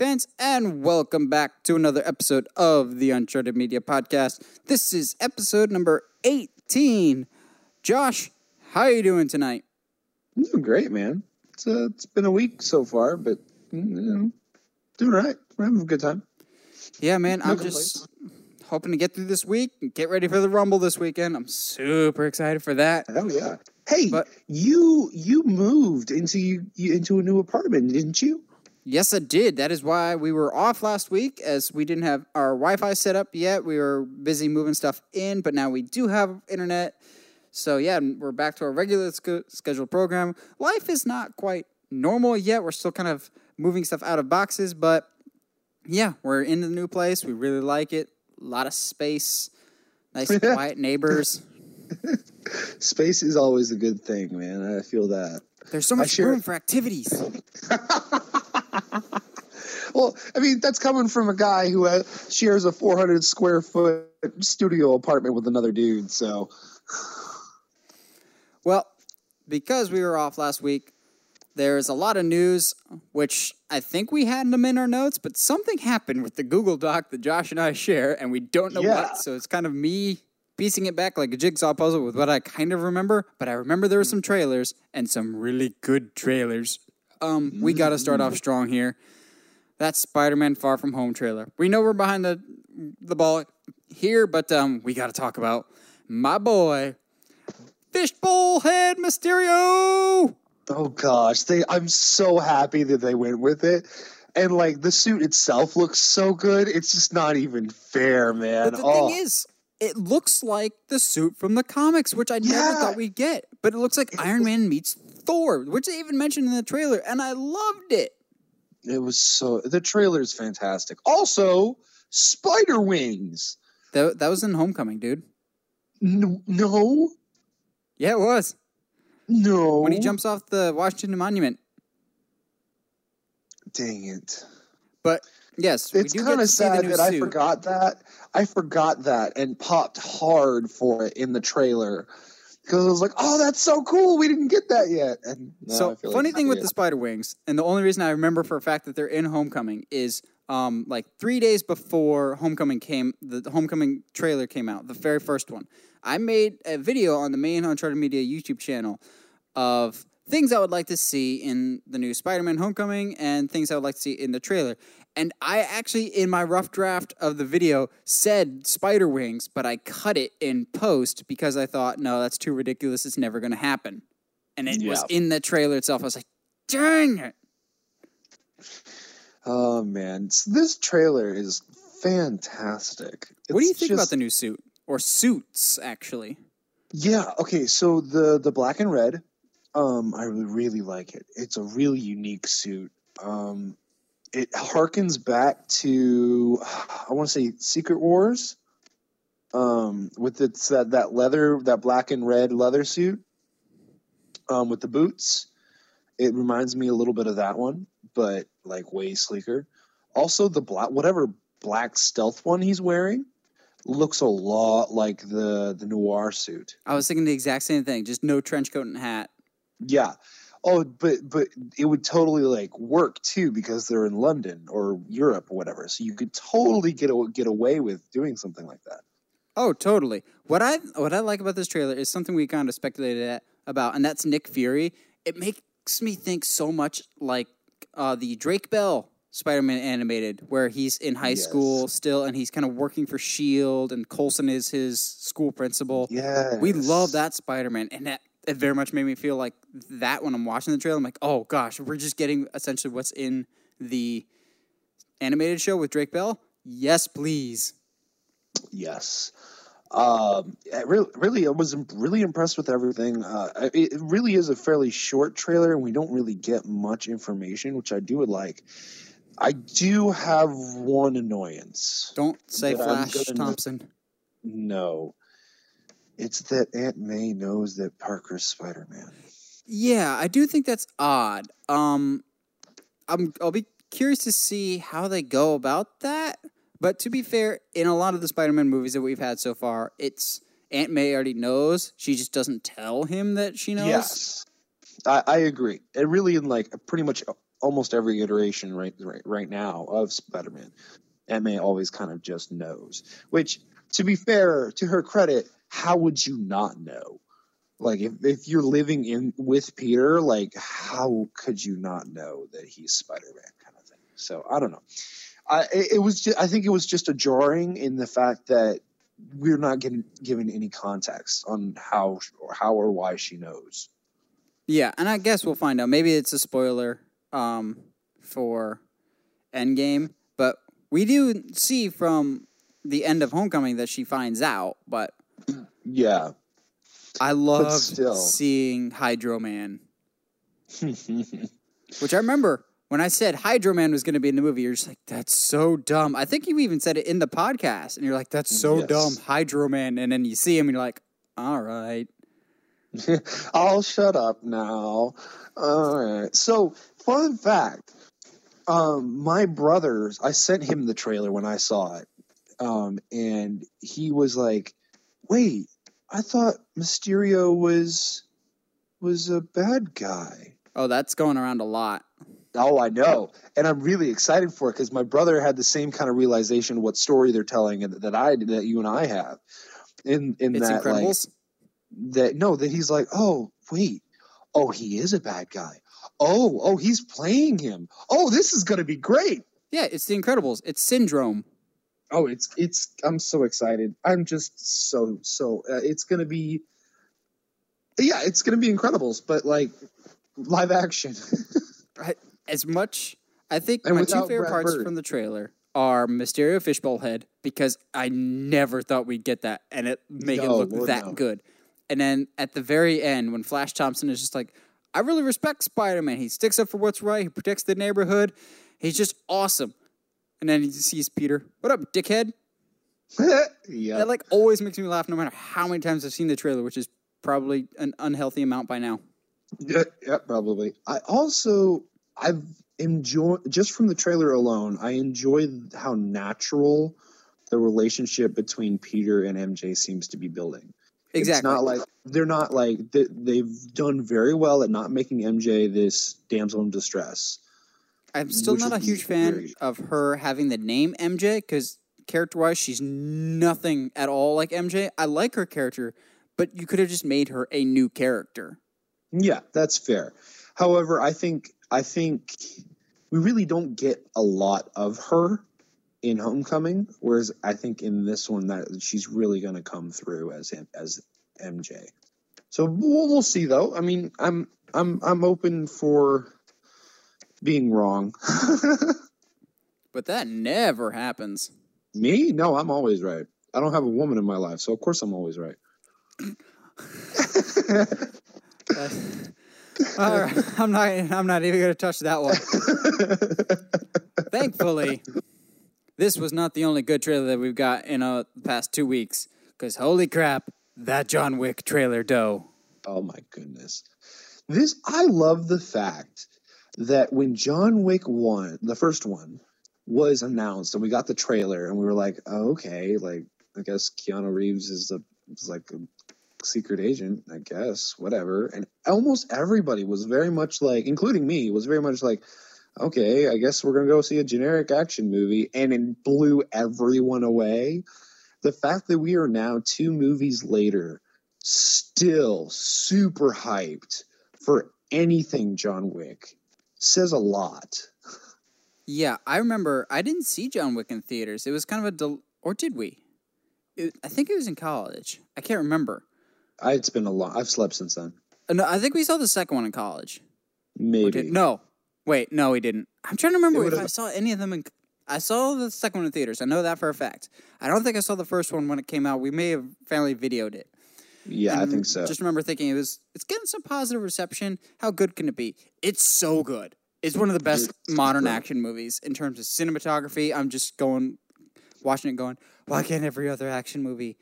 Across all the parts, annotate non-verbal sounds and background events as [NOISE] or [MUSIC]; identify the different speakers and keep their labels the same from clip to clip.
Speaker 1: fans, and welcome back to another episode of the Uncharted Media Podcast. This is episode number 18. Josh, how are you doing tonight?
Speaker 2: I'm doing great, man. It's uh, it's been a week so far, but you know, doing all right. We're having a good time.
Speaker 1: Yeah, man,
Speaker 2: No
Speaker 1: I'm
Speaker 2: complaints.
Speaker 1: just hoping to get through this week and get ready for the Rumble this weekend. I'm super excited for that.
Speaker 2: Hell yeah! Hey,
Speaker 1: But-
Speaker 2: you you moved into you into a new apartment, didn't you?
Speaker 1: Yes, I did. That is why we were off last week, as we didn't have our Wi Fi set up yet. We were busy moving stuff in, but now we do have internet. So, yeah, we're back to our regular sch- scheduled program. Life is not quite normal yet. We're still kind of moving stuff out of boxes, but yeah, we're in the new place. We really like it. A lot of space, nice, [LAUGHS] quiet neighbors. [LAUGHS]
Speaker 2: Space is always a good thing, man. I feel that.
Speaker 1: There's so much room for activities. [LAUGHS] [LAUGHS]
Speaker 2: Well, I mean, that's coming from a guy who uh, shares a 400 square foot studio apartment with another dude. So,
Speaker 1: Well, because we were off last week, there's a lot of news, which I think we had them in our notes, but something happened with the Google Doc that Josh and I share, and we don't know
Speaker 2: Yeah.
Speaker 1: what. So it's kind of me piecing it back like a jigsaw puzzle with what I kind of remember. But I remember there were some trailers and some really good trailers. Um, we got to start off strong here. That's Spider-Man Far From Home trailer. We know we're behind the the ball here, but um, we got to talk about my boy, Fishbowl Head Mysterio.
Speaker 2: oh gosh, they. I'm so happy that they went with it. And like the suit itself looks so good, it's just not even fair, man.
Speaker 1: But the
Speaker 2: oh.
Speaker 1: thing is, it looks like the suit from the comics, which I never thought we'd get. But it looks like Iron Man meets Thor, which they even mentioned in the trailer, and I loved it.
Speaker 2: It was so the trailer is fantastic. Also, spider wings.
Speaker 1: That, that was in Homecoming, dude.
Speaker 2: N- no,
Speaker 1: Yeah, it was.
Speaker 2: no.
Speaker 1: When he jumps off the Washington Monument.
Speaker 2: Dang it!
Speaker 1: But yes,
Speaker 2: It's
Speaker 1: we do get
Speaker 2: kind of sad that I forgot that. I forgot that and popped hard for it in the trailer because I was like, "Oh, that's so cool! We didn't get that yet." And now
Speaker 1: so funny
Speaker 2: like,
Speaker 1: thing with the spider wings, and the only reason I remember for a fact that they're in Homecoming is um like three days before Homecoming came, the, the Homecoming trailer came out, the very first one. I made a video on the main Uncharted Media YouTube channel of things I would like to see in the new Spider-Man Homecoming and things I would like to see in the trailer. And I actually, in my rough draft of the video, said spider wings, but I cut it in post because I thought, no, that's too ridiculous. It's never going to happen. And it was in the trailer itself. I was like, dang it.
Speaker 2: Oh man, this trailer is fantastic.
Speaker 1: what do you
Speaker 2: It's
Speaker 1: think about the new suit? Or suits, actually.
Speaker 2: Yeah. Okay. So the the black and red, um, I really, really like it. It's a really unique suit. Um, it harkens back to I want to say Secret Wars. Um, with its that that leather, that black and red leather suit. Um, with the boots, it reminds me a little bit of that one, but like way sleeker. Also, the black whatever black stealth one he's wearing looks a lot like the the noir suit.
Speaker 1: I was thinking the exact same thing, just no trench coat and hat.
Speaker 2: Yeah. Oh, but but it would totally like work too because they're in London or Europe or whatever. So you could totally get a, get away with doing something like that.
Speaker 1: Oh, totally. What I what I like about this trailer is something we kind of speculated at, about, and that's Nick Fury. It makes me think so much like uh, the Drake Bell Spider-Man animated, where he's in high
Speaker 2: Yes.
Speaker 1: school still, and he's kind of working for Shield, and Coulson is his school principal.
Speaker 2: Yeah.
Speaker 1: We love that Spider-Man, and that it very much made me feel like that when I'm watching the trailer. I'm like, oh gosh, we're just getting essentially what's in the animated show with Drake Bell. Yes, please.
Speaker 2: Yes. Um, I really, really, I was really impressed with everything. Uh, it, it really is a fairly short trailer, and we don't really get much information, which I do like. I do have one annoyance.
Speaker 1: Don't say Flash Thompson.
Speaker 2: No, it's that Aunt May knows that Parker's Spider Man.
Speaker 1: Yeah, I do think that's odd. Um, I'm I'll be curious to see how they go about that. But to be fair, in a lot of the Spider-Man movies that we've had so far, it's Aunt May already knows. She just doesn't tell him that she knows.
Speaker 2: Yes, I, I agree. It really in like pretty much almost every iteration right right, right now of Spider-Man. Aunt May always kind of just knows. Which, to be fair, to her credit, how would you not know? Like if, if you're living in with Peter, like how could you not know that he's Spider-Man kind of thing? So I don't know. I it, it was just, I think it was just a jarring in the fact that we're not getting given any context on how or how or why she knows.
Speaker 1: Yeah, and I guess we'll find out. Maybe it's a spoiler um, for Endgame, but we do see from the end of Homecoming that she finds out. But
Speaker 2: Yeah.
Speaker 1: I love seeing Hydro Man, [LAUGHS] which I remember when I said Hydro Man was going to be in the movie. You're just like, that's so dumb. I think you even said it in the podcast, and you're like, that's so
Speaker 2: Yes.
Speaker 1: dumb, Hydro Man. And then you see him, and you're like, all right. [LAUGHS]
Speaker 2: I'll shut up now. All right. So, fun fact. Um, my brothers, I sent him the trailer when I saw it. Um, and he was like, "Wait, I thought Mysterio was was a bad guy."
Speaker 1: Oh, that's going around a lot.
Speaker 2: Oh, I know, and I'm really excited for it because my brother had the same kind of realization what story they're telling and that I that you and I have. In in
Speaker 1: It's
Speaker 2: that like that no that he's like oh wait oh he is a bad guy oh oh he's playing him oh this is gonna be great
Speaker 1: yeah, it's the Incredibles. It's Syndrome.
Speaker 2: Oh it's it's i'm so excited i'm just so so uh, it's gonna be yeah it's gonna be incredibles but like live action [LAUGHS]
Speaker 1: as much I think
Speaker 2: And
Speaker 1: my two favorite
Speaker 2: Brad
Speaker 1: parts
Speaker 2: Bird.
Speaker 1: from the trailer are Mysterio Fishbowl Head because I never thought we'd get that and it make it look
Speaker 2: Lord,
Speaker 1: that
Speaker 2: no.
Speaker 1: good. And then at the very end when Flash Thompson is just like, I really respect Spider Man. He sticks up for what's right. He protects the neighborhood. He's just awesome. And then he sees Peter. What up, dickhead? [LAUGHS]
Speaker 2: yeah
Speaker 1: That like always makes me laugh no matter how many times I've seen the trailer, which is probably an unhealthy amount by now.
Speaker 2: yeah, yeah probably i also i've enjoyed just from the trailer alone i enjoy how natural the relationship between peter and mj seems to be building
Speaker 1: Exactly.
Speaker 2: It's not like they're not like they, they've done very well at not making MJ this damsel in distress.
Speaker 1: I'm still
Speaker 2: which
Speaker 1: not a huge fan
Speaker 2: very-
Speaker 1: of her having the name MJ because character wise, she's nothing at all like MJ. I like her character, but you could have just made her a new character.
Speaker 2: Yeah, that's fair. However, I think I think we really don't get a lot of her in Homecoming, whereas I think in this one that she's really going to come through as as MJ. So we'll, we'll see though. I mean, I'm I'm I'm open for being wrong. [LAUGHS]
Speaker 1: But that never happens.
Speaker 2: Me? No, I'm always right. I don't have a woman in my life, so of course I'm always right.
Speaker 1: Uh, [LAUGHS] all right, I'm not. I'm not even going to touch that one. [LAUGHS] Thankfully, this was not the only good trailer that we've got in uh, the past two weeks. Because holy crap, that John Wick trailer, dough.
Speaker 2: Oh my goodness. This I love the fact that when John Wick 1, the first one, was announced and we got the trailer and we were like, oh, okay, like I guess Keanu Reeves is a is like a secret agent, I guess, whatever. And almost everybody was very much like, including me, was very much like, okay, I guess we're gonna go see a generic action movie, and it blew everyone away. The fact that we are now two movies later still super hyped for anything John Wick says a lot.
Speaker 1: Yeah, I remember. I didn't see John Wick in theaters. It was kind of a del- or did we? It, I think it was in college. I can't remember.
Speaker 2: I, it's been a lot. I've slept since then.
Speaker 1: Uh, no, I think we saw the second one in college.
Speaker 2: Maybe.
Speaker 1: did- no, wait, no, we didn't. I'm trying to remember if I saw any of them. In, I saw the second one in theaters. I know that for a fact. I don't think I saw the first one when it came out. We may have finally videoed it.
Speaker 2: Yeah, I think so.
Speaker 1: Just remember thinking it was. It's getting some positive reception. How good can it be? It's so good. It's one of the best
Speaker 2: It's
Speaker 1: modern
Speaker 2: great.
Speaker 1: action movies in terms of cinematography. I'm just going, watching it, going, why can't every other action movie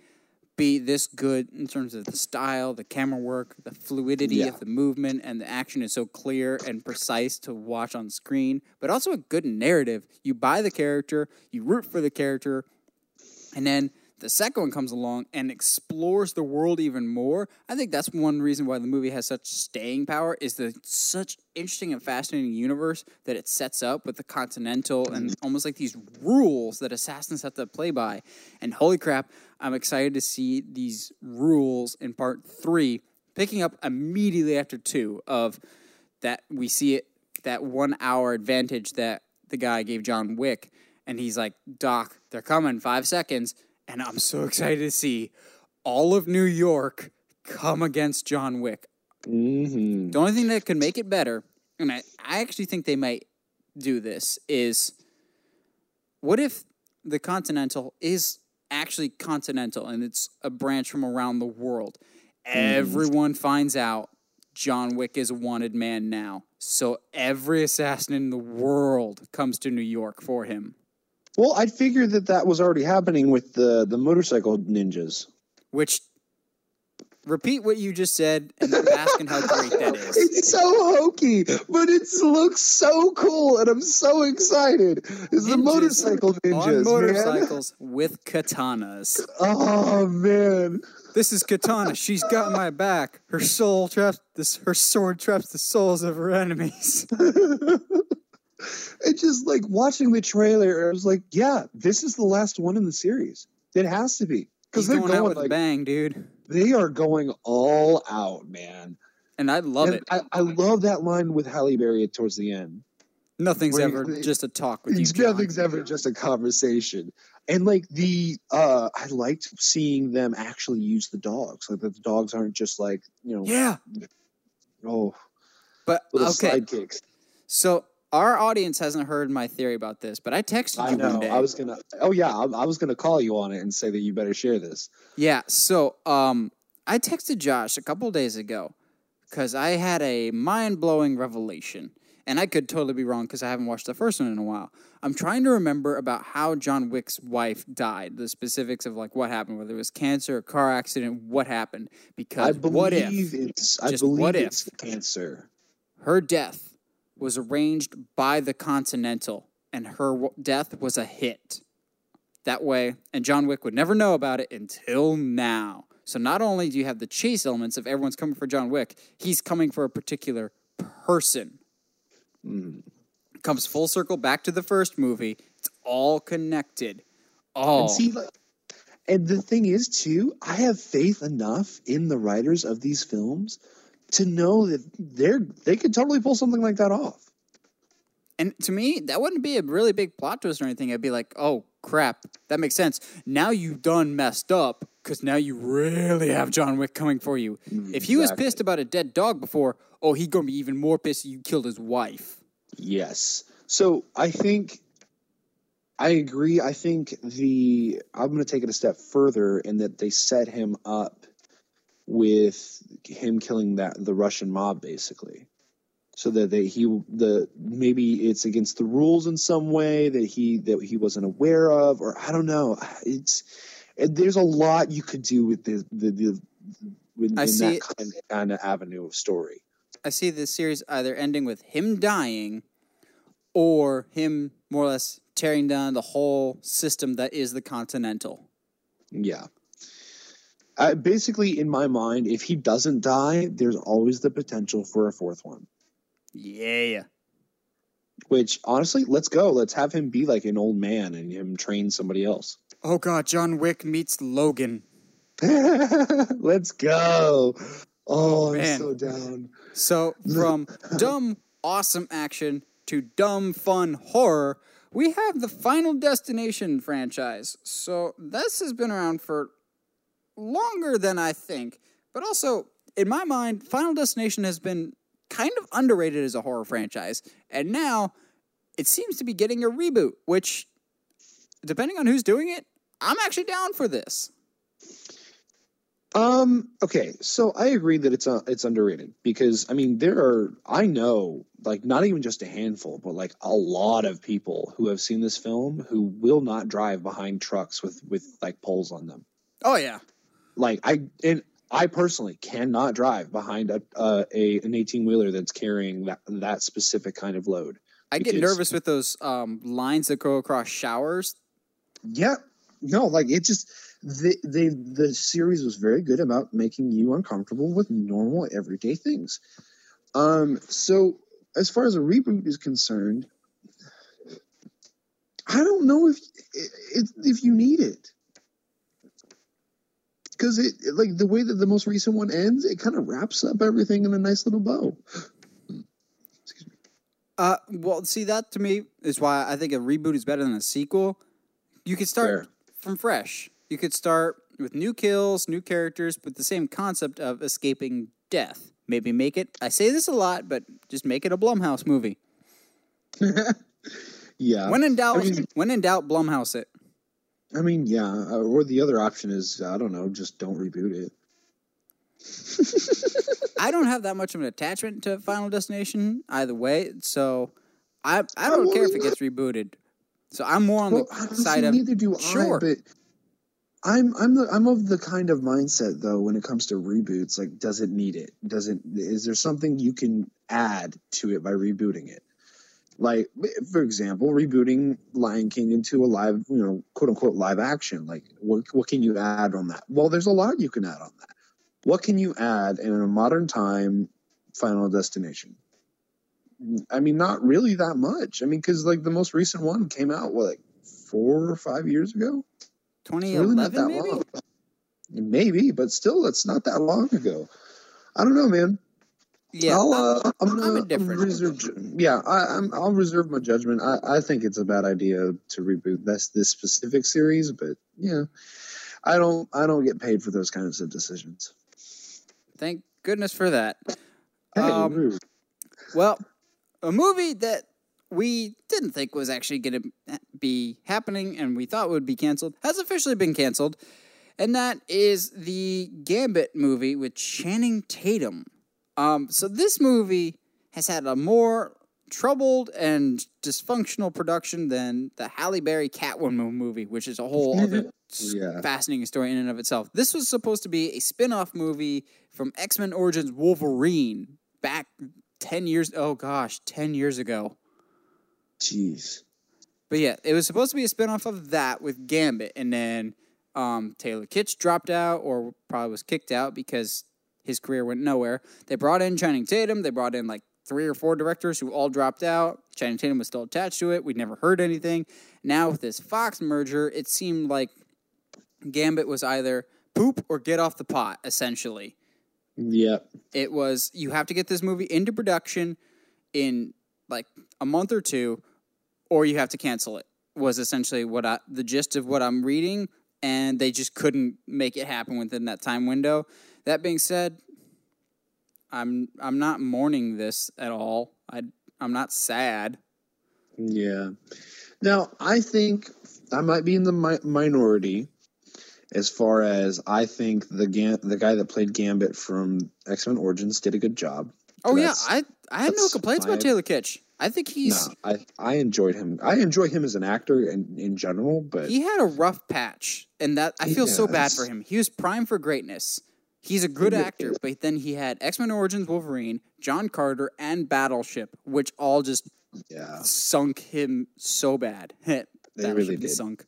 Speaker 1: be this good in terms of the style, the camera work, the fluidity
Speaker 2: Yeah.
Speaker 1: of the movement, and the action is so clear and precise to watch on screen, but also a good narrative. You buy the character, you root for the character, and then the second one comes along and explores the world even more. I think that's one reason why the movie has such staying power is the such interesting and fascinating universe that it sets up with the Continental and almost like these rules that assassins have to play by. And holy crap, I'm excited to see these rules in part three, picking up immediately after two of that we see it that one hour advantage that the guy gave John Wick. And he's like, Doc, they're coming, five seconds. And I'm so excited to see all of New York come against John Wick.
Speaker 2: hmm
Speaker 1: The only thing that could make it better, and I, I actually think they might do this, is what if the Continental is actually continental and it's a branch from around the world? Everyone finds out John Wick is a wanted man now. So every assassin in the world comes to New York for him.
Speaker 2: Well, I figured that that was already happening with the the motorcycle ninjas.
Speaker 1: Which, repeat what you just said and I'm asking how great that is. [LAUGHS]
Speaker 2: It's so hokey, but it looks so cool, and I'm so excited. It's the motorcycle ninjas,
Speaker 1: on
Speaker 2: man.
Speaker 1: motorcycles with katanas.
Speaker 2: Oh man,
Speaker 1: This is Katana. She's got my back. Her soul traps this. Her sword traps the souls of her enemies. [LAUGHS]
Speaker 2: it's just like watching the trailer. I was like, yeah, this is the last one in the series. It has to be because they're
Speaker 1: going,
Speaker 2: going,
Speaker 1: out with a
Speaker 2: like
Speaker 1: bang, dude.
Speaker 2: they are going all out, man.
Speaker 1: And I love
Speaker 2: And
Speaker 1: it.
Speaker 2: I, I love that line with Halle Berry towards the end.
Speaker 1: Nothing's
Speaker 2: where
Speaker 1: ever
Speaker 2: you-
Speaker 1: just a talk with you. John.
Speaker 2: nothing's ever just a conversation. And like the uh I liked seeing them actually use the dogs. Like that the dogs aren't just like, you know,
Speaker 1: Yeah,
Speaker 2: oh
Speaker 1: but okay.
Speaker 2: sidekicks.
Speaker 1: So our audience hasn't heard my theory about this, but I texted
Speaker 2: I
Speaker 1: you
Speaker 2: know.
Speaker 1: one day.
Speaker 2: I was gonna oh yeah, I, I was gonna call you on it and say that you better share this.
Speaker 1: Yeah, so um, I texted Josh a couple days ago because I had a mind blowing revelation. And I could totally be wrong because I haven't watched the first one in a while. I'm trying to remember about how John Wick's wife died, the specifics of like what happened, whether it was cancer, a car accident, what happened. Because I
Speaker 2: believe
Speaker 1: what if
Speaker 2: it's I believe
Speaker 1: what
Speaker 2: it's
Speaker 1: if?
Speaker 2: cancer.
Speaker 1: her death was arranged by the Continental and her w- death was a hit? That way, and John Wick would never know about it until now. So not only do you have the chase elements of everyone's coming for John Wick, he's coming for a particular person.
Speaker 2: Mm.
Speaker 1: Comes full circle back to the first movie. It's all connected. Oh,
Speaker 2: And see, like, and the thing is, too, I have faith enough in the writers of these films to know that they're they could totally pull something like that off.
Speaker 1: And to me, that wouldn't be a really big plot twist or anything. I'd be like, oh crap, that makes sense. Now you've done messed up because now you really have John Wick coming for you. Mm, if he was pissed about a dead dog before, oh, he's gonna be even more pissed you killed his wife.
Speaker 2: Yes. So I think I agree. I think the I'm going to take it a step further in that they set him up with him killing that the Russian mob basically. So that they, he the maybe it's against the rules in some way that he that he wasn't aware of or I don't know. It's there's a lot you could do with the the, the in,
Speaker 1: I
Speaker 2: in
Speaker 1: see
Speaker 2: that kind, kind of avenue of story.
Speaker 1: I see this series either ending with him dying or him more or less tearing down the whole system that is the Continental.
Speaker 2: Yeah. Uh, basically, in my mind, if he doesn't die, there's always the potential for a fourth one.
Speaker 1: Yeah.
Speaker 2: Which, honestly, let's go. Let's have him be like an old man and him train somebody else.
Speaker 1: Oh god, John Wick meets Logan. [LAUGHS]
Speaker 2: let's go. Oh, I'm so down.
Speaker 1: So from dumb, awesome action to dumb, fun horror, we have the Final Destination franchise. So this has been around for longer than I think, but also in my mind, Final Destination has been kind of underrated as a horror franchise, and now it seems to be getting a reboot. Which, depending on who's doing it, I'm actually down for this.
Speaker 2: Um. Okay. So I agree that it's uh, it's underrated because I mean there are I know like not even just a handful but like a lot of people who have seen this film who will not drive behind trucks with with like poles on them.
Speaker 1: Oh yeah,
Speaker 2: Like I and I personally cannot drive behind a, uh, a an eighteen wheeler that's carrying that that specific kind of load.
Speaker 1: I get nervous with those um, lines that go across showers.
Speaker 2: Yeah. No, like it just they, they the series was very good about making you uncomfortable with normal everyday things. Um, so as far as a reboot is concerned, I don't know if if, if you need it because it like the way that the most recent one ends, it kind of wraps up everything in a nice little bow. Excuse me.
Speaker 1: Uh, well, see that to me is why I think a reboot is better than a sequel. You could start
Speaker 2: Fair.
Speaker 1: from fresh. You could start with new kills, new characters, but the same concept of escaping death. Maybe make it. I say this a lot, but just make it a Blumhouse movie. [LAUGHS]
Speaker 2: Yeah.
Speaker 1: When in doubt,
Speaker 2: I mean-
Speaker 1: when in doubt, Blumhouse it.
Speaker 2: I mean, yeah. uh, Or the other option is I don't know, just don't reboot it. [LAUGHS]
Speaker 1: I don't have that much of an attachment to Final Destination either way, so I I don't
Speaker 2: well,
Speaker 1: care if it gets rebooted. So I'm more on
Speaker 2: Well,
Speaker 1: the side of
Speaker 2: neither do
Speaker 1: sure.
Speaker 2: I. But I'm I'm the I'm of the kind of mindset though when it comes to reboots. Like, does it need it? Does it? Is there something you can add to it by rebooting it? Like, for example, rebooting Lion King into a live, you know, quote unquote live action. Like, what what can you add on that? Well, there's a lot you can add on that. What can you add in a modern time Final Destination? I mean, not really that much. I mean, because like the most recent one came out what like four or five years ago. It's really not
Speaker 1: 2011 maybe.
Speaker 2: Maybe, but still, it's not that long ago. I don't know, man.
Speaker 1: Yeah,
Speaker 2: I'll,
Speaker 1: I'm-
Speaker 2: uh, I'm,
Speaker 1: I'm indifferent.
Speaker 2: reserve. Yeah, I, I'm. I'll reserve my judgment. I, I think it's a bad idea to reboot this this specific series, but yeah, I don't. I don't get paid for those kinds of decisions.
Speaker 1: Thank goodness for that.
Speaker 2: Hey,
Speaker 1: Um. Well, a movie that we didn't think was actually going to be happening and we thought would be canceled has officially been canceled. And that is the Gambit movie with Channing Tatum. Um, so this movie has had a more troubled and dysfunctional production than the Halle Berry Catwoman movie, which is a whole [LAUGHS] other
Speaker 2: Yeah.
Speaker 1: fascinating story in and of itself. This was supposed to be a spin-off movie from X-Men Origins Wolverine back 10 years oh gosh, 10 years ago.
Speaker 2: Jeez.
Speaker 1: But yeah, it was supposed to be a spinoff of that with Gambit, and then um, Taylor Kitsch dropped out or probably was kicked out because his career went nowhere. They brought in Channing Tatum. They brought in like three or four directors who all dropped out. Channing Tatum was still attached to it. We'd never heard anything. Now with this Fox merger, it seemed like Gambit was either poop or get off the pot, essentially
Speaker 2: Yep.
Speaker 1: it was you have to get this movie into production in like a month or two or you have to cancel it was essentially what I, the gist of what i'm reading and they just couldn't make it happen within that time window that being said i'm i'm not mourning this at all i i'm not sad
Speaker 2: Yeah. Now, I think I might be in the mi- minority as far as I think the Gam- the guy that played Gambit from X Men Origins did a good job.
Speaker 1: oh yeah i i have no complaints
Speaker 2: my-
Speaker 1: about taylor kitsch i think he's
Speaker 2: No, I I enjoyed him. I enjoy him as an actor and in general, but
Speaker 1: he had a rough patch, and that I feel so bad for him. He was primed for greatness. He's a good actor, but then he had X Men Origins Wolverine, John Carter, and Battleship, which all just
Speaker 2: yeah,
Speaker 1: sunk him so bad. [LAUGHS]
Speaker 2: They really did.
Speaker 1: Sunk.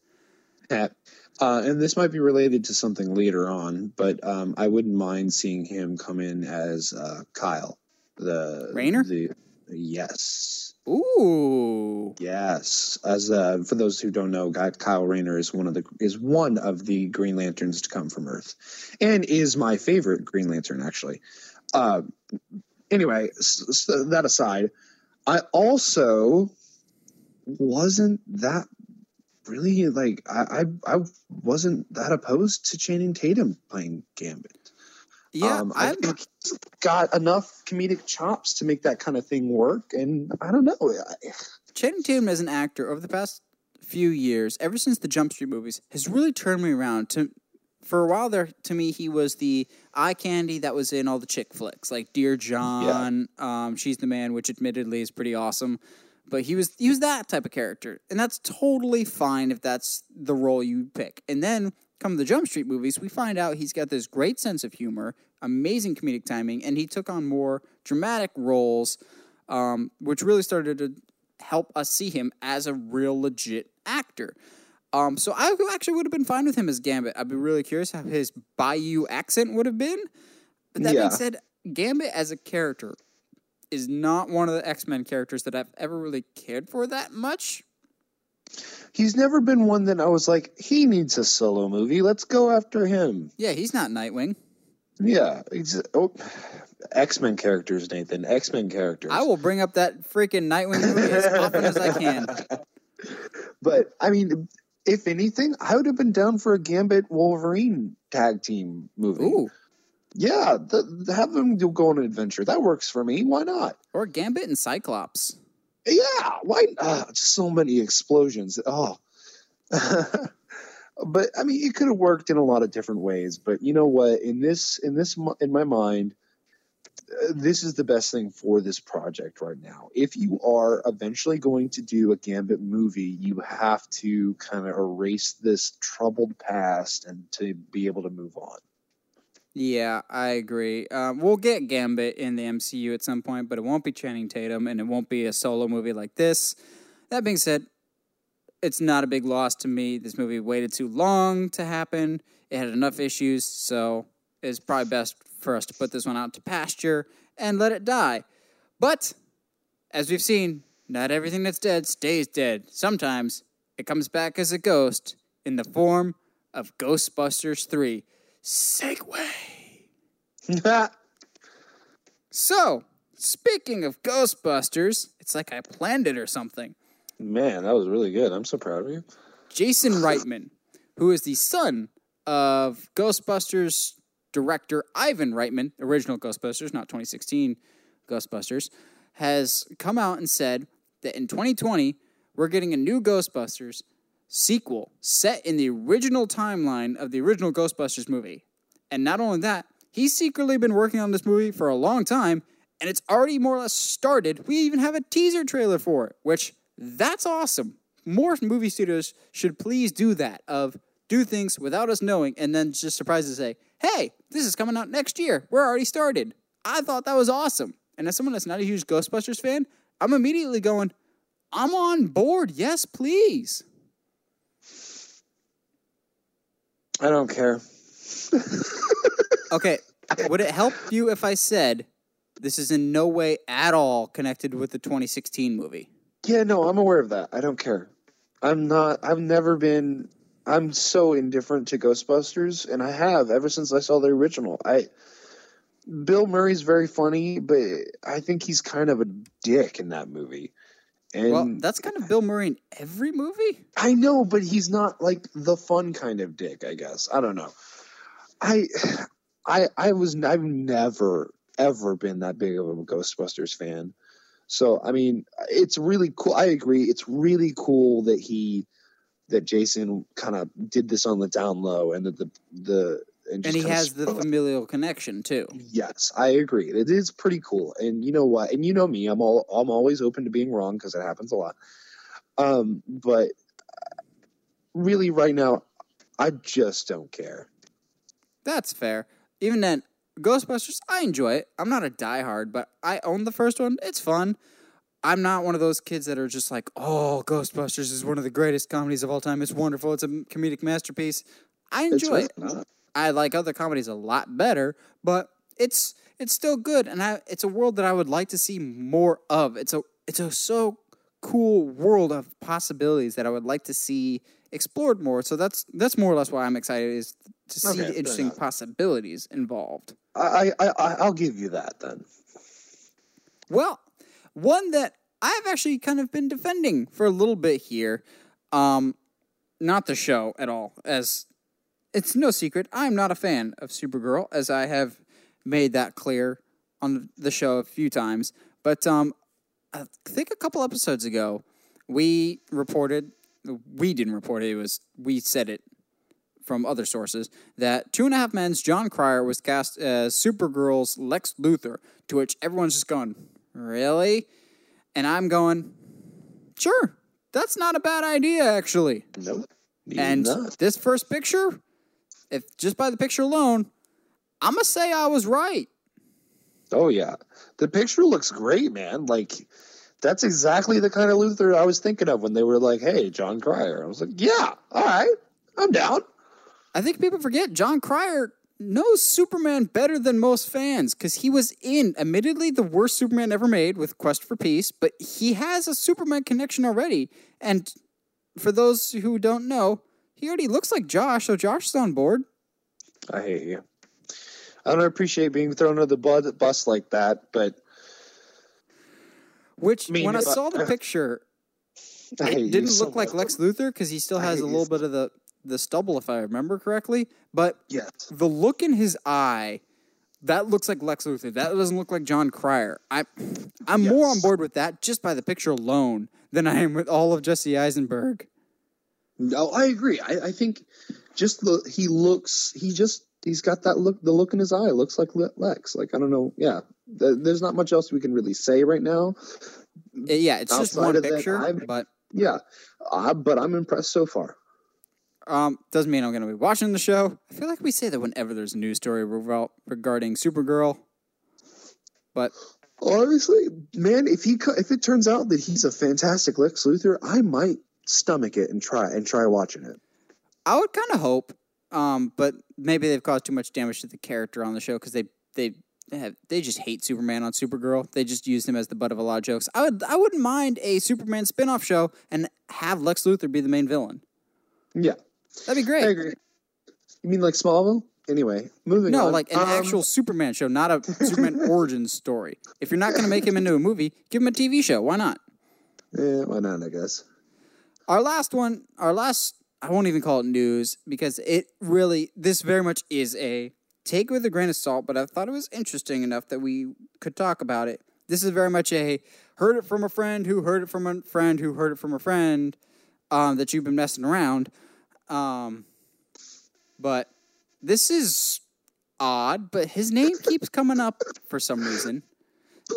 Speaker 2: Uh, and this might be related to something later on, but um, I wouldn't mind seeing him come in as uh, Kyle, the
Speaker 1: Rayner?
Speaker 2: The yes,
Speaker 1: Ooh,
Speaker 2: yes. As uh, for those who don't know, guy Kyle Rayner is one of the is one of the Green Lanterns to come from Earth, and is my favorite Green Lantern actually. Uh, anyway, that aside, I also wasn't that really like I, I I wasn't that opposed to Channing Tatum playing Gambit.
Speaker 1: Yeah,
Speaker 2: um, I think he's got enough comedic chops to make that kind of thing work, and I don't know.
Speaker 1: Channing Tatum as an actor over the past few years, ever since the Jump Street movies, has really turned me around. To for a while there, to me, he was the eye candy that was in all the chick flicks, like Dear John, um, She's the Man, which admittedly is pretty awesome. But he was he was that type of character, and that's totally fine if that's the role you pick. And then come the Jump Street movies, we find out he's got this great sense of humor, amazing comedic timing, and he took on more dramatic roles, um, which really started to help us see him as a real legit actor. Um, so I actually would have been fine with him as Gambit. I'd be really curious how his Bayou accent would have been. But that
Speaker 2: Yeah.
Speaker 1: being said, Gambit as a character is not one of the X Men characters that I've ever really cared for that much.
Speaker 2: He's never been one that I was like, he needs a solo movie. Let's go after him.
Speaker 1: Yeah, he's not Nightwing.
Speaker 2: Yeah, ex- oh, X Men characters, Nathan. X Men characters.
Speaker 1: I will bring up that freaking Nightwing movie as often as I can. [LAUGHS]
Speaker 2: But I mean, if anything, I would have been down for a Gambit Wolverine tag team movie.
Speaker 1: Ooh,
Speaker 2: Yeah, th have them go on an adventure. That works for me. Why not?
Speaker 1: or Gambit and Cyclops.
Speaker 2: Yeah, why? Uh, so many explosions. Oh, [LAUGHS] but I mean, it could have worked in a lot of different ways. But you know what? In this, in this, in my mind, uh, this is the best thing for this project right now. If you are eventually going to do a Gambit movie, you have to kind of erase this troubled past and to be able to move on.
Speaker 1: Yeah, I agree. Um, we'll get Gambit in the MCU at some point, but it won't be Channing Tatum, and it won't be a solo movie like this. That being said, it's not a big loss to me. This movie waited too long to happen. It had enough issues, so it's probably best for us to put this one out to pasture and let it die. But as we've seen, not everything that's dead stays dead. Sometimes it comes back as a ghost in the form of Ghostbusters 3. Segue. [LAUGHS] So, speaking of Ghostbusters, it's like I planned it or something.
Speaker 2: Man, that was really good. I'm so proud of you.
Speaker 1: Jason [LAUGHS] Reitman, who is the son of Ghostbusters director Ivan Reitman, original Ghostbusters, not 2016 Ghostbusters, has come out and said that in 2020, we're getting a new Ghostbusters sequel set in the original timeline of the original Ghostbusters movie. And not only that, he's secretly been working on this movie for a long time, and it's already more or less started. We even have a teaser trailer for it, which that's awesome. More movie studios should please do that of do things without us knowing and then just surprise us say, hey, this is coming out next year. We're already started. I thought that was awesome. And as someone that's not a huge Ghostbusters fan, I'm immediately going, I'm on board. Yes, please.
Speaker 2: I don't care.
Speaker 1: Okay, would it help you if I said this is in no way at all connected with the 2016 movie?
Speaker 2: Yeah, no, I'm aware of that. I don't care. I'm not. I've never been. I'm so indifferent to Ghostbusters, and I have ever since I saw the original. I. Bill Murray's very funny, but I think he's kind of a dick in that movie. And
Speaker 1: Well, that's kind of Bill Murray in every movie.
Speaker 2: I know, but he's not like the fun kind of dick. I guess I don't know. I, [SIGHS] I, I was. I've never ever been that big of a Ghostbusters fan. So I mean, it's really cool. I agree. It's really cool that he, that Jason kind of did this on the down low, and that the the
Speaker 1: And
Speaker 2: and,
Speaker 1: he has the familial connection too.
Speaker 2: Yes, I agree. It is pretty cool. And you know what? And you know me, I'm all I'm always open to being wrong because it happens a lot. Um, but uh, really, right now, I just don't care.
Speaker 1: That's fair. Even then, Ghostbusters, I enjoy it. I'm not a diehard, but I own the first one. It's fun. I'm not one of those kids that are just like, oh, Ghostbusters is one of the greatest comedies of all time. It's wonderful. It's a comedic masterpiece. I
Speaker 2: It's
Speaker 1: enjoy
Speaker 2: really
Speaker 1: it.
Speaker 2: not.
Speaker 1: I like other comedies a lot better, but it's it's still good, and I, it's a world that I would like to see more of. It's a it's a so cool world of possibilities that I would like to see explored more. So that's that's more or less why I'm excited is to see
Speaker 2: Okay,
Speaker 1: the interesting possibilities involved.
Speaker 2: I, I, I I'll give you that then.
Speaker 1: Well, one that I've actually kind of been defending for a little bit here, um, not the show at all, as it's no secret I'm not a fan of Supergirl, as I have made that clear on the show a few times. But um, I think a couple episodes ago, we reported, we didn't report it, it was, we said it from other sources that Two and a Half Men's Jon Cryer was cast as Supergirl's Lex Luthor, to which everyone's just going, Really? And I'm going, Sure, that's not a bad idea, actually.
Speaker 2: Nope.
Speaker 1: And
Speaker 2: not.
Speaker 1: this first picture, if just by the picture alone, I'm gonna say I was right.
Speaker 2: Oh yeah, the picture looks great, man. Like that's exactly the kind of Luthor I was thinking of when they were like, "Hey, Jon Cryer." I was like, "Yeah, all right, I'm down."
Speaker 1: I think people forget Jon Cryer knows Superman better than most fans because he was in, admittedly, the worst Superman ever made with Quest for Peace, but he has a Superman connection already. And for those who don't know, he already looks like Josh, so Josh is on board.
Speaker 2: I hate you. I don't appreciate being thrown under the bu- bus like that, but
Speaker 1: Which,
Speaker 2: mean,
Speaker 1: when I
Speaker 2: uh,
Speaker 1: saw the [LAUGHS] picture,
Speaker 2: I
Speaker 1: it didn't
Speaker 2: so
Speaker 1: look like
Speaker 2: much.
Speaker 1: Lex Luthor because he still has a little
Speaker 2: so-
Speaker 1: bit of the, the stubble, if I remember correctly. But
Speaker 2: Yes.
Speaker 1: the look in his eye, that looks like Lex Luthor. That doesn't look like Jon Cryer. I, I'm more on board with that just by the picture alone than I am with all of Jesse Eisenberg.
Speaker 2: No, I agree. I, I think just the he looks. He just he's got that look. The look in his eye looks like Lex. Like I don't know. Yeah, Th- there's not much else we can really say right now.
Speaker 1: Uh, Yeah, it's just one
Speaker 2: of that,
Speaker 1: picture, but
Speaker 2: Yeah, uh, but I'm impressed so far.
Speaker 1: um, doesn't mean I'm going to be watching the show. I feel like we say that whenever there's a news story regarding Supergirl, but
Speaker 2: Honestly, man, if he if it turns out that he's a fantastic Lex Luthor, I might stomach it and try and try watching it.
Speaker 1: I would kind of hope. Um, but maybe they've caused too much damage to the character on the show because they they they, have, they just hate Superman on Supergirl. They just used him as the butt of a lot of jokes. I would I wouldn't mind a Superman spin-off show and have Lex Luthor be the main villain.
Speaker 2: Yeah,
Speaker 1: That'd be great.
Speaker 2: I agree. You mean like Smallville? Anyway, moving
Speaker 1: No,
Speaker 2: on.
Speaker 1: like an
Speaker 2: Um,
Speaker 1: actual Superman show, not a Superman [LAUGHS] origin story. If you're not going to make him into a movie, give him a TV show. Why not?
Speaker 2: Yeah, why not? I guess.
Speaker 1: Our last one, our last, I won't even call it news because it really, this very much is a take it with a grain of salt, but I thought it was interesting enough that we could talk about it. This is very much a heard it from a friend who heard it from a friend who heard it from a friend um, that you've been messing around. Um, but this is odd, but his name keeps coming up for some reason.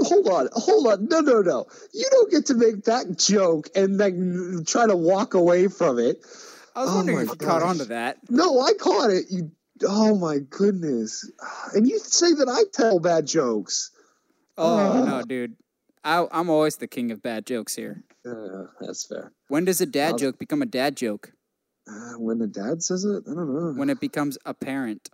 Speaker 2: Hold on, hold on. No, no, no. You don't get to make that joke and then try to walk away from it.
Speaker 1: I was
Speaker 2: Oh
Speaker 1: wondering if you caught
Speaker 2: gosh.
Speaker 1: on to that.
Speaker 2: No, I caught it. You. Oh my goodness. And you say that I tell bad jokes.
Speaker 1: Oh
Speaker 2: Oh.
Speaker 1: no, dude! I, I'm always the king of bad jokes here.
Speaker 2: Uh, that's fair.
Speaker 1: When does a dad
Speaker 2: I'll-
Speaker 1: joke become a dad joke?
Speaker 2: Uh, when the dad says it, I don't know.
Speaker 1: When it becomes apparent.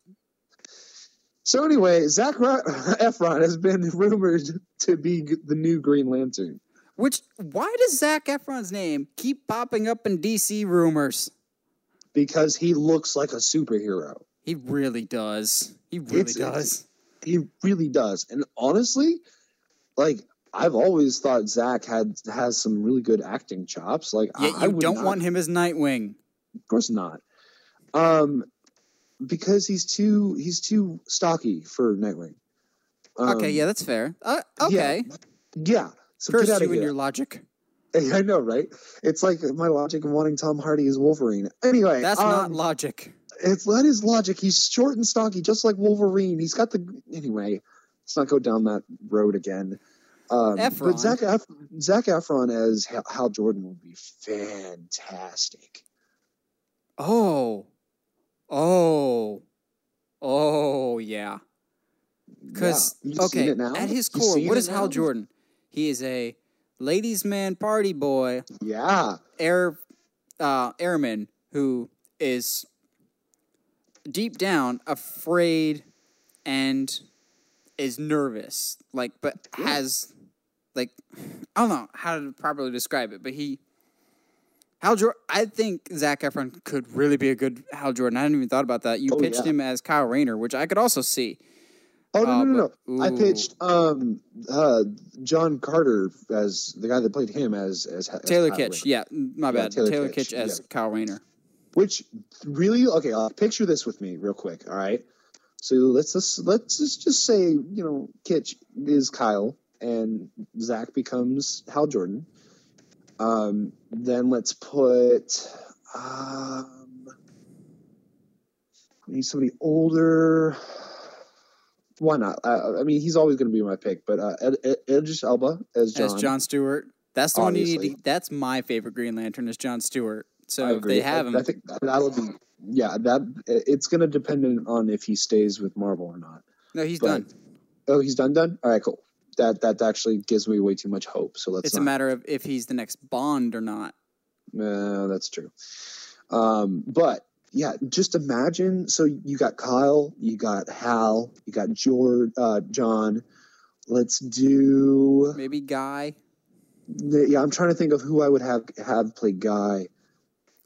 Speaker 2: So anyway, Zac [LAUGHS] Efron has been rumored to be the new Green Lantern
Speaker 1: Which why does Zac Efron's name keep popping up in DC rumors?
Speaker 2: because he looks like a superhero.
Speaker 1: He really does. He really
Speaker 2: It's-
Speaker 1: does.
Speaker 2: He really does. And honestly, like I've always thought Zac had has some really good acting chops. Like
Speaker 1: Yet
Speaker 2: I, I
Speaker 1: you don't
Speaker 2: not-
Speaker 1: want him as Nightwing.
Speaker 2: Of course not. Um, because he's too he's too stocky for Nightwing. Um,
Speaker 1: okay, yeah, that's fair. Uh, okay,
Speaker 2: yeah. So
Speaker 1: curse you
Speaker 2: of
Speaker 1: and your logic.
Speaker 2: I know, right? It's like my logic of wanting Tom Hardy as Wolverine. Anyway,
Speaker 1: That's not
Speaker 2: um,
Speaker 1: logic.
Speaker 2: it's that is logic. He's short and stocky, just like Wolverine. He's got the anyway. Let's not go down that road again. Um,
Speaker 1: Efron.
Speaker 2: but Zac Ef- Zac Efron as Hal, Hal Jordan would be fantastic.
Speaker 1: Oh, oh, oh, yeah. Because
Speaker 2: Yeah.
Speaker 1: Okay, at his core, what is Hal? Jordan? He is a ladies' man, party boy,
Speaker 2: Yeah,
Speaker 1: air uh, airman who is deep down afraid and is nervous, like, but has like I don't know how to properly describe it, but he. Hal Jordan, I think Zac Efron could really be a good Hal Jordan. I hadn't even thought about that. You
Speaker 2: Oh,
Speaker 1: pitched
Speaker 2: yeah.
Speaker 1: him as Kyle Rayner, which I could also see.
Speaker 2: Oh no
Speaker 1: Uh,
Speaker 2: no no!
Speaker 1: but-
Speaker 2: I pitched um uh John Carter as the guy that played him as as, as
Speaker 1: Taylor
Speaker 2: Kyle
Speaker 1: Kitsch,
Speaker 2: Rayner.
Speaker 1: yeah, my
Speaker 2: Yeah,
Speaker 1: bad.
Speaker 2: Taylor
Speaker 1: Taylor,
Speaker 2: Kitsch,
Speaker 1: Kitsch, as
Speaker 2: yeah.
Speaker 1: Kyle Rayner.
Speaker 2: Which really okay? Uh, picture this with me real quick. All right. So let's just let's just, just say you know Kitsch is Kyle and Zac becomes Hal Jordan. Um, then let's put um, we need somebody older. Why not? Uh, I mean, he's always going to be my pick, but uh, Ed, Ed, Elba as John.
Speaker 1: as John Stewart. That's the one you need. To, that's my favorite Green Lantern is John Stewart. So if they have
Speaker 2: I-
Speaker 1: him,
Speaker 2: I think that'll be yeah. That it's going to depend on if he stays with Marvel or not.
Speaker 1: no, he's
Speaker 2: but-
Speaker 1: done.
Speaker 2: Oh, he's done. Done. All right, cool. That that actually gives me way too much hope. So let's.
Speaker 1: It's
Speaker 2: not.
Speaker 1: a matter of if he's the next Bond or not.
Speaker 2: No, that's true. Um, but yeah, just imagine. So you got Kyle, you got Hal, you got George, uh, John. Let's do.
Speaker 1: Maybe Guy,
Speaker 2: Yeah, I'm trying to think of who I would have have play Guy.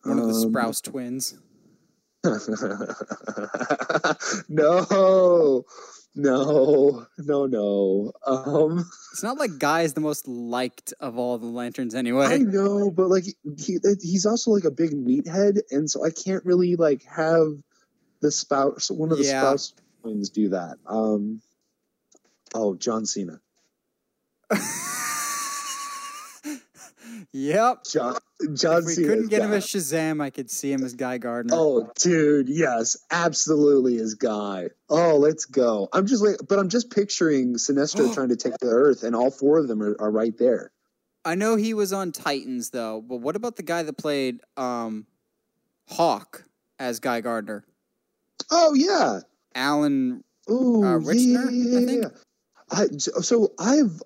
Speaker 1: one of the
Speaker 2: Um,
Speaker 1: Sprouse twins. [LAUGHS]
Speaker 2: no, no, [LAUGHS] no, no. Um,
Speaker 1: It's not like Guy is the most liked of all the lanterns anyway.
Speaker 2: I know, but like he, he's also like a big meathead, and so I can't really like have the spouse, one of the
Speaker 1: Yeah.
Speaker 2: spouse twins, do that. Um, oh, John Cena. [LAUGHS]
Speaker 1: yep.
Speaker 2: John John
Speaker 1: If we couldn't get him
Speaker 2: Guy.
Speaker 1: as Shazam, I could see him as Guy Gardner.
Speaker 2: Oh, dude, yes, absolutely as Guy. Oh, let's go. I'm just like, but I'm just picturing Sinestro [GASPS] trying to take the Earth, and all four of them are, are right there.
Speaker 1: I know he was on Titans though, but what about the guy that played um, Hawk as Guy Gardner?
Speaker 2: Oh yeah.
Speaker 1: Alan.
Speaker 2: Ooh,
Speaker 1: Uh,
Speaker 2: yeah,
Speaker 1: Ritchson,
Speaker 2: yeah,
Speaker 1: I
Speaker 2: yeah,
Speaker 1: think?
Speaker 2: yeah. I, so I've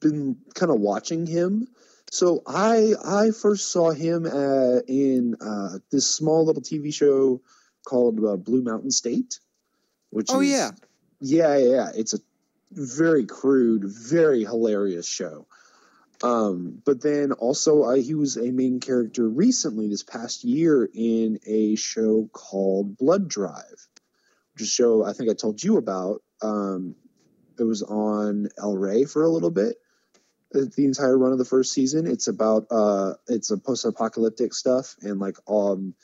Speaker 2: been kind of watching him. So I I first saw him uh, in uh, this small little TV show called uh, Blue Mountain State, which
Speaker 1: Oh,
Speaker 2: is,
Speaker 1: yeah.
Speaker 2: yeah yeah yeah. It's a very crude, very hilarious show. Um, but then also uh, he was a main character recently this past year in a show called Blood Drive, which is a show I think I told you about. Um, it was on El Rey for a little bit. The entire run of the first season. It's about uh, it's a post-apocalyptic stuff and like um,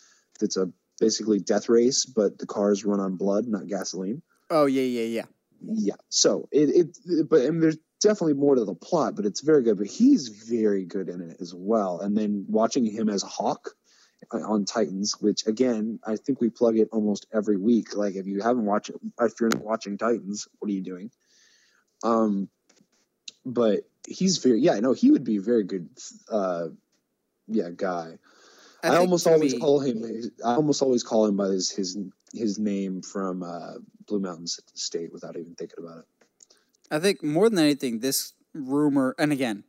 Speaker 2: it's a basically death race, but the cars run on blood, not gasoline.
Speaker 1: Oh yeah, yeah, yeah.
Speaker 2: Yeah. So it, it, it- but and there's definitely more to the plot, but it's very good. But he's very good in it as well. And then watching him as Hawk uh, on Titans, which again, I think we plug it almost every week. Like if you haven't watched it, if you're not watching Titans, what are you doing? Um, but he's very yeah. No, he would be a very good. Uh, yeah, guy. I,
Speaker 1: think
Speaker 2: almost always
Speaker 1: me-
Speaker 2: call him. I almost always call him by his his his name from uh, Blue Mountains State without even thinking about it.
Speaker 1: I think more than anything, this rumor, and again,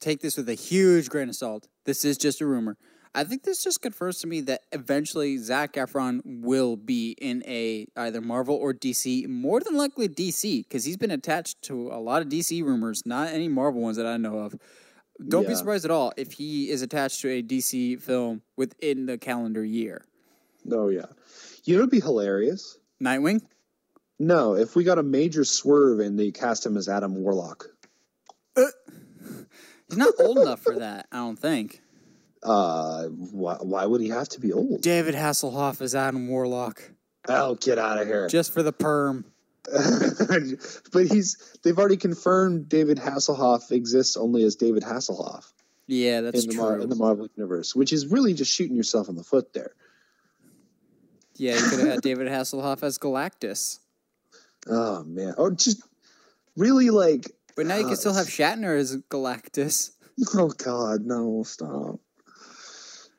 Speaker 1: take this with a huge grain of salt. This is just a rumor. I think this just confirms to me that eventually Zac Efron will be in a either Marvel or DC. More than likely DC, because he's been attached to a lot of DC rumors, not any Marvel ones that I know of. Don't be surprised at all if he is attached to a DC film within the calendar year.
Speaker 2: Oh yeah, you know, it'd be hilarious.
Speaker 1: Nightwing.
Speaker 2: No, if we got a major swerve and they cast him as Adam Warlock.
Speaker 1: Uh, he's not old enough for that. I don't think.
Speaker 2: Uh, why, why would he have to be old?
Speaker 1: David Hasselhoff is Adam Warlock
Speaker 2: Oh, get out of here!
Speaker 1: just for the perm. [LAUGHS]
Speaker 2: but he's they've already confirmed David Hasselhoff exists only as David Hasselhoff
Speaker 1: Yeah, that's
Speaker 2: in the
Speaker 1: true.
Speaker 2: Mar- in the Marvel universe, which is really just shooting yourself in the foot there.
Speaker 1: yeah, you could have had [LAUGHS] David Hasselhoff as Galactus,
Speaker 2: Oh man, oh just really like
Speaker 1: but now you can
Speaker 2: Uh,
Speaker 1: still have Shatner as Galactus. [LAUGHS]
Speaker 2: Oh God, no! Stop.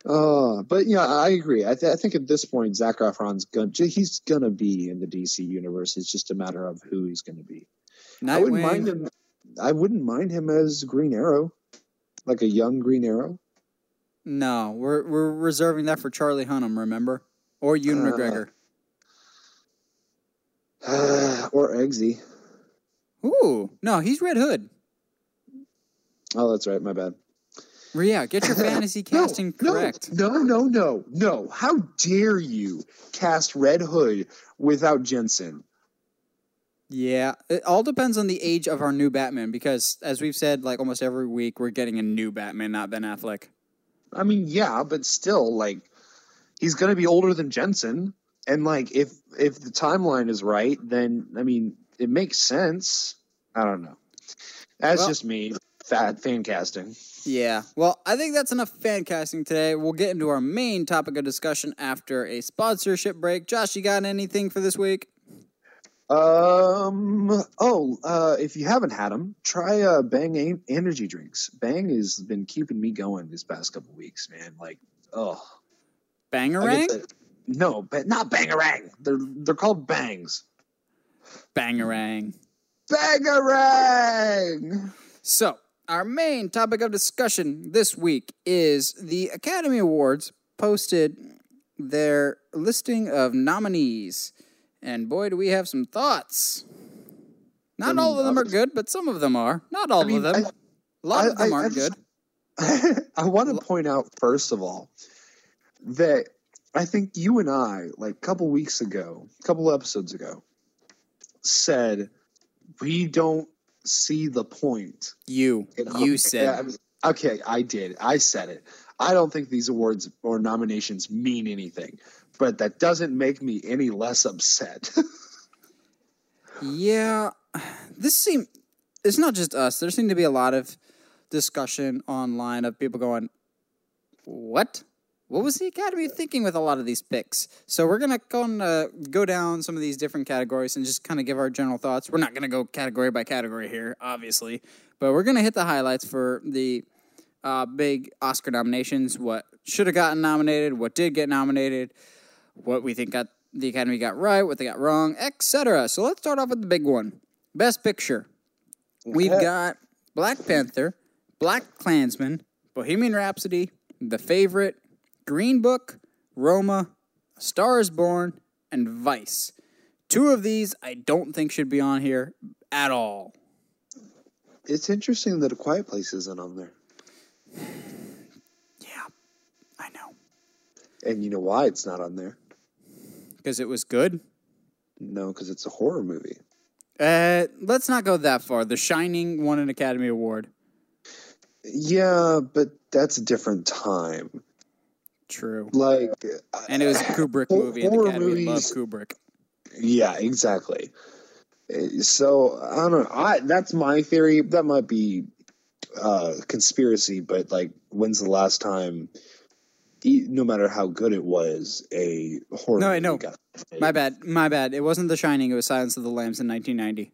Speaker 2: Uh, but yeah, I agree. I, th- I think at this point, Zac Efron's gonna he's gonna be in the DC universe. It's just a matter of who he's gonna be. I wouldn't mind him. I wouldn't mind him as Green Arrow, like a young Green Arrow.
Speaker 1: No, we're we're reserving that for Charlie Hunnam. Remember, or Ewan
Speaker 2: Uh,
Speaker 1: McGregor. [SIGHS]
Speaker 2: or Eggsy.
Speaker 1: Ooh, no, he's Red Hood.
Speaker 2: Oh, that's right. My bad.
Speaker 1: Yeah, get your [LAUGHS] fantasy casting
Speaker 2: no,
Speaker 1: correct.
Speaker 2: No, no, no, no. How dare you cast Red Hood without Jensen?
Speaker 1: Yeah, it all depends on the age of our new Batman because, as we've said, like almost every week, we're getting a new Batman, not Ben Affleck.
Speaker 2: I mean, yeah, but still, like, he's going to be older than Jensen, and like, if if the timeline is right, then I mean, it makes sense. I don't know. That's
Speaker 1: Well-
Speaker 2: just me. Fat fan casting.
Speaker 1: Yeah. Well, I think that's enough fan casting today. We'll get into our main topic of discussion after a sponsorship break. Josh, you got anything for this week?
Speaker 2: Um. Oh, uh, if you haven't had them, try uh, Bang en- energy drinks. Bang has been keeping me going this past couple weeks, man. Like, oh, I
Speaker 1: Bangarang?
Speaker 2: the- no, but not Bangarang. They're they're called Bangs.
Speaker 1: Bangarang.
Speaker 2: Bangarang!
Speaker 1: So, our main topic of discussion this week is the Academy Awards posted their listing of nominees. And boy, do we have some thoughts. Not
Speaker 2: Um,
Speaker 1: all of them are good, but some of them are. Not all
Speaker 2: I mean,
Speaker 1: of them.
Speaker 2: I-
Speaker 1: a lot of them
Speaker 2: I- I
Speaker 1: aren't good. [LAUGHS]
Speaker 2: I want to point out first of all that I think you and I, like a couple weeks ago, a couple episodes ago, said we don't see the point.
Speaker 1: You. You said.
Speaker 2: I mean, okay, I did. I said it. I don't think these awards or nominations mean anything, but that doesn't make me any less upset. [LAUGHS]
Speaker 1: Yeah, this seem it's not just us. There seemed to be a lot of discussion online of people going, "What? What was the Academy thinking with a lot of these picks?" So we're gonna go and uh, go down some of these different categories and just kind of give our general thoughts. We're not gonna go category by category here, obviously, but we're gonna hit the highlights for the uh, big Oscar nominations. What should have gotten nominated? What did get nominated? what we think got the Academy got right, what they got wrong, etc. So let's start off with the big one. Best Picture. We've got Black Panther, Black Klansman, Bohemian Rhapsody, The Favorite, Green Book, Roma, A Star is Born, and Vice. Two of these I don't think should be on here at all.
Speaker 2: it's interesting that A Quiet Place isn't on there.
Speaker 1: Yeah, I know.
Speaker 2: And you know why it's not on there?
Speaker 1: Because it was good.
Speaker 2: No, because it's a horror movie.
Speaker 1: Uh, let's not go that far. The Shining won an Academy Award.
Speaker 2: Yeah, but that's a different time.
Speaker 1: True.
Speaker 2: Like,
Speaker 1: And it was a Kubrick
Speaker 2: Hor-
Speaker 1: movie, and the
Speaker 2: horror
Speaker 1: Academy loved
Speaker 2: movies-
Speaker 1: Kubrick.
Speaker 2: yeah, exactly. Uh, So I don't know. I that's my theory. That might be uh, conspiracy, but like, when's the last time? No matter how good it was, a horror.
Speaker 1: No, I know. My bad. My bad. It wasn't The Shining. It was Silence of the Lambs in 1990.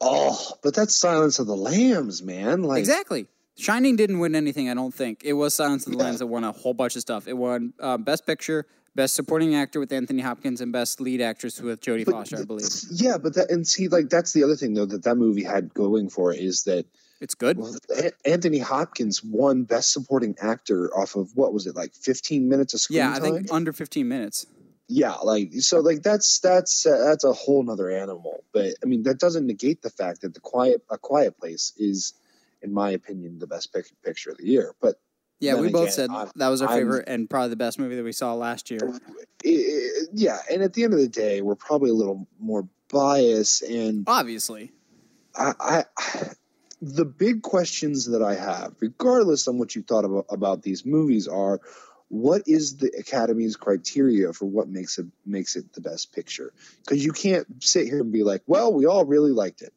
Speaker 2: Oh, but that's Silence of the Lambs, man. Like,
Speaker 1: exactly. Shining didn't win anything. I don't think it was Silence of the Lambs that won a whole bunch of stuff. It won uh, Best Picture, Best Supporting Actor with Anthony Hopkins, and Best Lead Actress with Jodie
Speaker 2: but
Speaker 1: Foster. I believe
Speaker 2: Yeah, but that and see, like that's the other thing though that that movie had going for it is that
Speaker 1: it's good.
Speaker 2: well, Anthony Hopkins won Best Supporting Actor off of what was it like 15 minutes of screen
Speaker 1: yeah, I
Speaker 2: time?
Speaker 1: think under 15 minutes.
Speaker 2: yeah, like so, like that's that's uh, that's a whole nother animal. But I mean, that doesn't negate the fact that the quiet a Quiet Place is, in my opinion, the best pic- picture of the year. But
Speaker 1: Yeah, we both
Speaker 2: again,
Speaker 1: said
Speaker 2: I'm-
Speaker 1: that was our
Speaker 2: I'm-
Speaker 1: favorite and probably the best movie that we saw last year.
Speaker 2: i i yeah, and at the end of the day, we're probably a little more biased and
Speaker 1: Obviously.
Speaker 2: I, I the big questions that I have, regardless on what you thought about, about these movies, are what is the Academy's criteria for what makes it makes it the best picture? Because you can't sit here and be like, "Well, we all really liked it."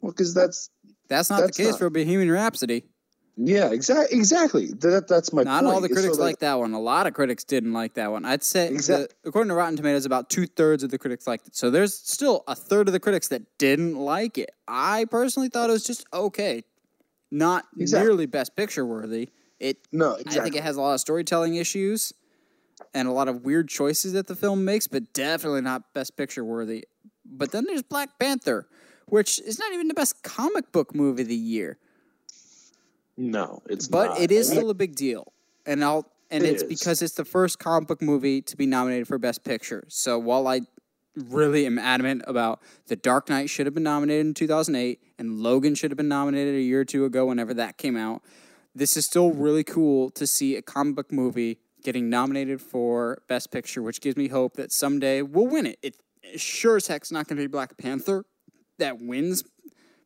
Speaker 2: Well, because that's
Speaker 1: That's not
Speaker 2: That's
Speaker 1: the case
Speaker 2: not-
Speaker 1: for Bohemian Rhapsody.
Speaker 2: yeah, exactly, exactly. That that's my
Speaker 1: Not
Speaker 2: point.
Speaker 1: all the critics
Speaker 2: so,
Speaker 1: like that one. A lot of critics didn't like that one. I'd say,
Speaker 2: Exact-
Speaker 1: the- according to Rotten Tomatoes, about two thirds of the critics liked it. So there's still a third of the critics that didn't like it. I personally thought it was just okay, not
Speaker 2: Exact-
Speaker 1: nearly Best Picture worthy. It,
Speaker 2: no, exactly.
Speaker 1: I think it has a lot of storytelling issues and a lot of weird choices that the film makes, but definitely not Best Picture worthy. But then there's Black Panther, which is not even the best comic book movie of the year
Speaker 2: no, it's
Speaker 1: but
Speaker 2: not.
Speaker 1: it is still a big deal, and I'll and
Speaker 2: It
Speaker 1: it's
Speaker 2: is.
Speaker 1: because it's the first comic book movie to be nominated for Best Picture. So while I really am adamant about The Dark Knight should have been nominated in 2008 and Logan should have been nominated a year or two ago whenever that came out, this is still really cool to see a comic book movie getting nominated for Best Picture, which gives me hope that someday we'll win it. It sure as heck's not going to be Black Panther that wins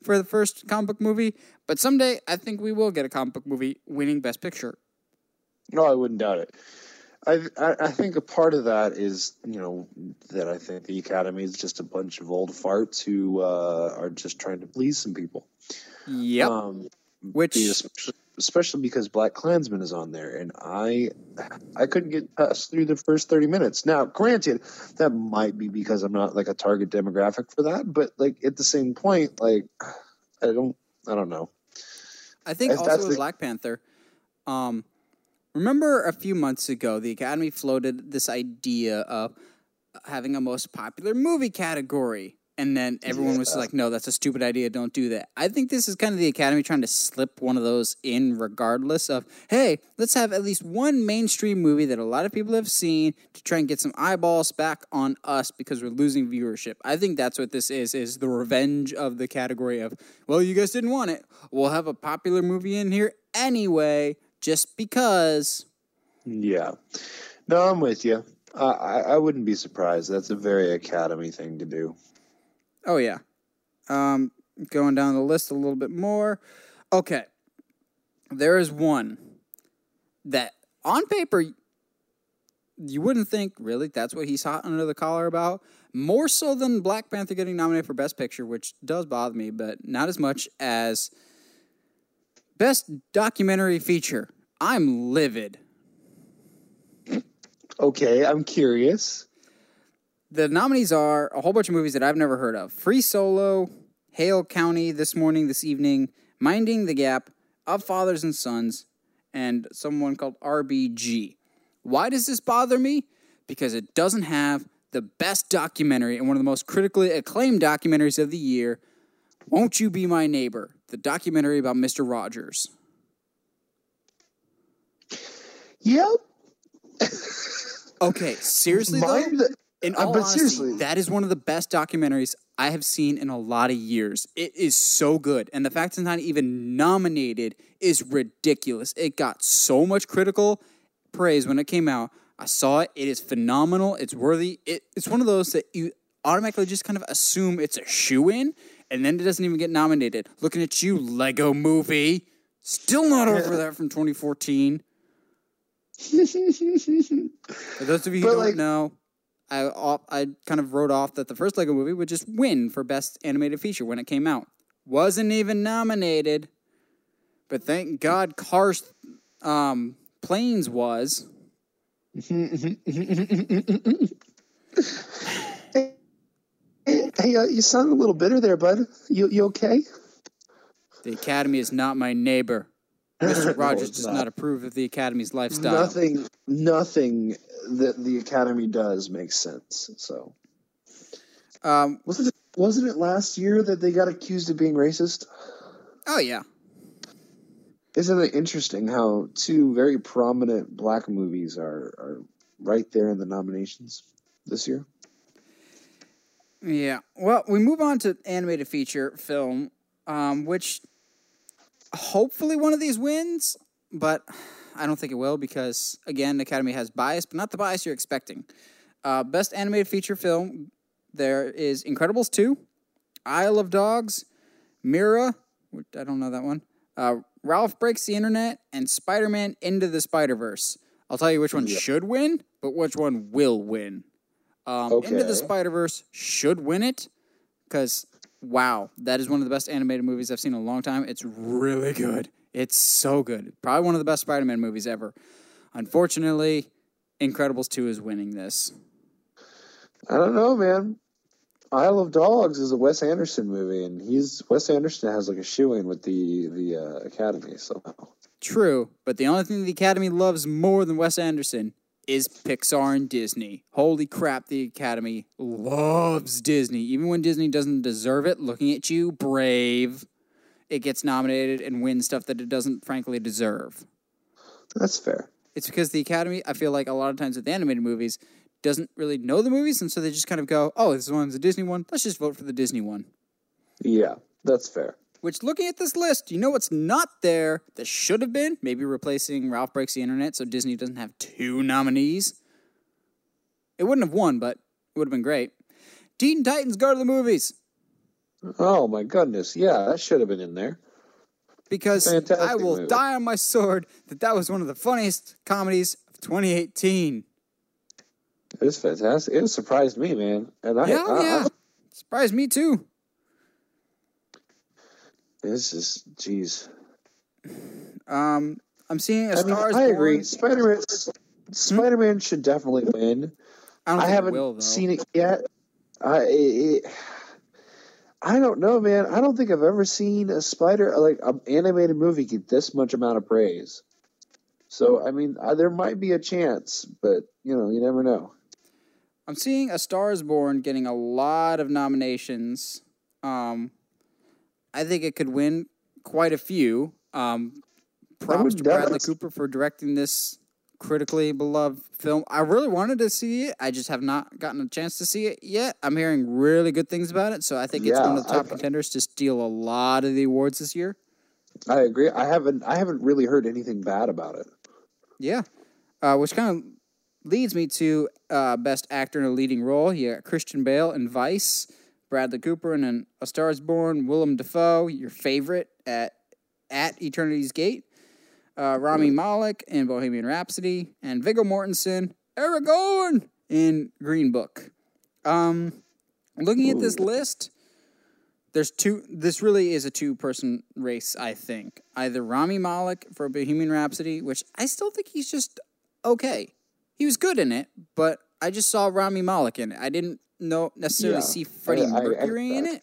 Speaker 1: for the first comic book movie, but someday I think we will get a comic book movie winning Best Picture.
Speaker 2: No, I wouldn't doubt it. I, I I think a part of that is you know that I think the Academy is just a bunch of old farts who uh, are just trying to please some people.
Speaker 1: Yep.
Speaker 2: Um,
Speaker 1: Which
Speaker 2: especially, especially because Black Klansman is on there, and I I couldn't get past through the first thirty minutes. Now, granted, that might be because I'm not like a target demographic for that, but like at the same point, like I don't I don't know.
Speaker 1: I think also
Speaker 2: the-
Speaker 1: Black Panther, um, remember a few months ago the Academy floated this idea of having a most popular movie category, and then everyone was like, "No, that's a stupid idea. Don't do that." I think this is kind of the Academy trying to slip one of those in, regardless of, "Hey, let's have at least one mainstream movie that a lot of people have seen to try and get some eyeballs back on us because we're losing viewership." I think that's what this is: is the revenge of the category of, "Well, you guys didn't want it. We'll have a popular movie in here anyway, just because."
Speaker 2: Yeah. No, I'm with you. Uh, I I wouldn't be surprised. That's a very Academy thing to do.
Speaker 1: Oh yeah. Um, going down the list a little bit more. Okay. There is one that on paper you wouldn't think really that's what he's hot under the collar about. More so than Black Panther getting nominated for Best Picture, which does bother me, but not as much as Best Documentary Feature. I'm livid.
Speaker 2: Okay, I'm curious.
Speaker 1: The nominees are a whole bunch of movies that I've never heard of. Free Solo, Hale County this morning, this evening, Minding the Gap, Of Fathers and Sons, and someone called RBG. Why does this bother me? Because it doesn't have the best documentary and one of the most critically acclaimed documentaries of the year, Won't You Be My Neighbor, the documentary about Mr. Rogers.
Speaker 2: Yep.
Speaker 1: Okay, seriously though? In
Speaker 2: Uh,
Speaker 1: all
Speaker 2: but
Speaker 1: honesty,
Speaker 2: seriously-
Speaker 1: that is one of the best documentaries I have seen in a lot of years. It is so good, and the fact it's not even nominated is ridiculous. It got so much critical praise when it came out. I saw it. It is phenomenal. It's worthy. It, it's one of those that you automatically just kind of assume it's a shoe in, and then it doesn't even get nominated. Looking at you, Lego Movie, still not over that from 2014. [LAUGHS] For those of you who
Speaker 2: But,
Speaker 1: don't
Speaker 2: like-
Speaker 1: know, I I kind of wrote off that the first Lego movie would just win for best animated feature when it came out. Wasn't even nominated, but thank God Cars um, Planes was.
Speaker 2: Hey, hey uh, you sound a little bitter there, bud. You you okay?
Speaker 1: The Academy is not my neighbor. Mr. [LAUGHS] Rogers
Speaker 2: it's
Speaker 1: does
Speaker 2: not.
Speaker 1: not approve of the Academy's lifestyle.
Speaker 2: Nothing, nothing that the Academy does makes sense. So
Speaker 1: Um,
Speaker 2: wasn't it? Wasn't it last year that they got accused of being racist?
Speaker 1: oh yeah,
Speaker 2: Isn't it interesting how two very prominent black movies are are right there in the nominations this year?
Speaker 1: Yeah. Well, we move on to animated feature film, um, which hopefully one of these wins, but I don't think it will because, again, Academy has bias, but not the bias you're expecting. Uh, best animated feature film there is Incredibles 2, Isle of Dogs, Mira, which I don't know that one, uh, Ralph Breaks the Internet, and Spider Man Into the Spider Verse. I'll tell you which one should win, but which one will win. Um, Into the Spider Verse should win it because wow, that is one of the best animated movies I've seen in a long time. It's really good. It's so good. Probably one of the best Spider Man movies ever. Unfortunately, Incredibles 2 is winning this.
Speaker 2: I don't know, man. Isle of Dogs is a Wes Anderson movie, and he's Wes Anderson has like a shoe in with the the uh, Academy. So
Speaker 1: True, but the only thing the Academy loves more than Wes Anderson is Pixar and Disney. Holy crap, the Academy loves Disney. Even when Disney doesn't deserve it, looking at you, brave, it gets nominated and wins stuff that it doesn't frankly deserve.
Speaker 2: that's fair.
Speaker 1: It's because the Academy, I feel like a lot of times with animated movies, doesn't really know the movies, and so they just kind of go, oh, this one's a Disney one. Let's just vote for the Disney one.
Speaker 2: Yeah, that's fair.
Speaker 1: Which, looking at this list, you know what's not there that should have been? Maybe replacing Ralph Breaks the Internet so Disney doesn't have two nominees. It wouldn't have won, but it would have been great. Teen Titans Go to the Movies
Speaker 2: Oh my goodness, yeah, that should have been in there.
Speaker 1: because
Speaker 2: Fantastic
Speaker 1: I will
Speaker 2: movie.
Speaker 1: die on my sword that that was one of the funniest comedies of 2018.
Speaker 2: It was fantastic. It surprised me, man. And I,
Speaker 1: Yeah,
Speaker 2: I,
Speaker 1: yeah. Surprised me too.
Speaker 2: This is jeez.
Speaker 1: Um, I'm seeing a
Speaker 2: I mean,
Speaker 1: Stars
Speaker 2: I agree.
Speaker 1: Born.
Speaker 2: Spider Man, Spider Man should definitely win.
Speaker 1: I don't
Speaker 2: I
Speaker 1: think it
Speaker 2: haven't
Speaker 1: will
Speaker 2: seen it yet. I it, I don't know, man. I don't think I've ever seen a spider like an animated movie get this much amount of praise. So I mean, uh, there might be a chance, but you know, you never know.
Speaker 1: I'm seeing A Star Is Born getting a lot of nominations. Um, I think it could win quite a few. Um, props to Bradley Cooper for directing this critically beloved film. I really wanted to see it. I just have not gotten a chance to see it yet. I'm hearing really good things about it, so I think it's one of the top
Speaker 2: I-
Speaker 1: contenders to steal a lot of the awards this year.
Speaker 2: I agree. I haven't I haven't really heard anything bad about it.
Speaker 1: Yeah, uh, which kind of leads me to uh, best actor in a leading role. You got Christian Bale in Vice, Bradley Cooper in A Star Is Born, Willem Dafoe, your favorite at at Eternity's Gate, uh, Rami Malek in Bohemian Rhapsody, and Viggo Mortensen, Aragorn in Green Book. Um, looking at this list, there's two. This really is a two-person race, I think. Either Rami Malek for Bohemian Rhapsody, which I still think he's just okay. He was good in it, but I just saw Rami Malek in it. I didn't know necessarily
Speaker 2: Yeah,
Speaker 1: see Freddie
Speaker 2: I- I- I
Speaker 1: Mercury in it.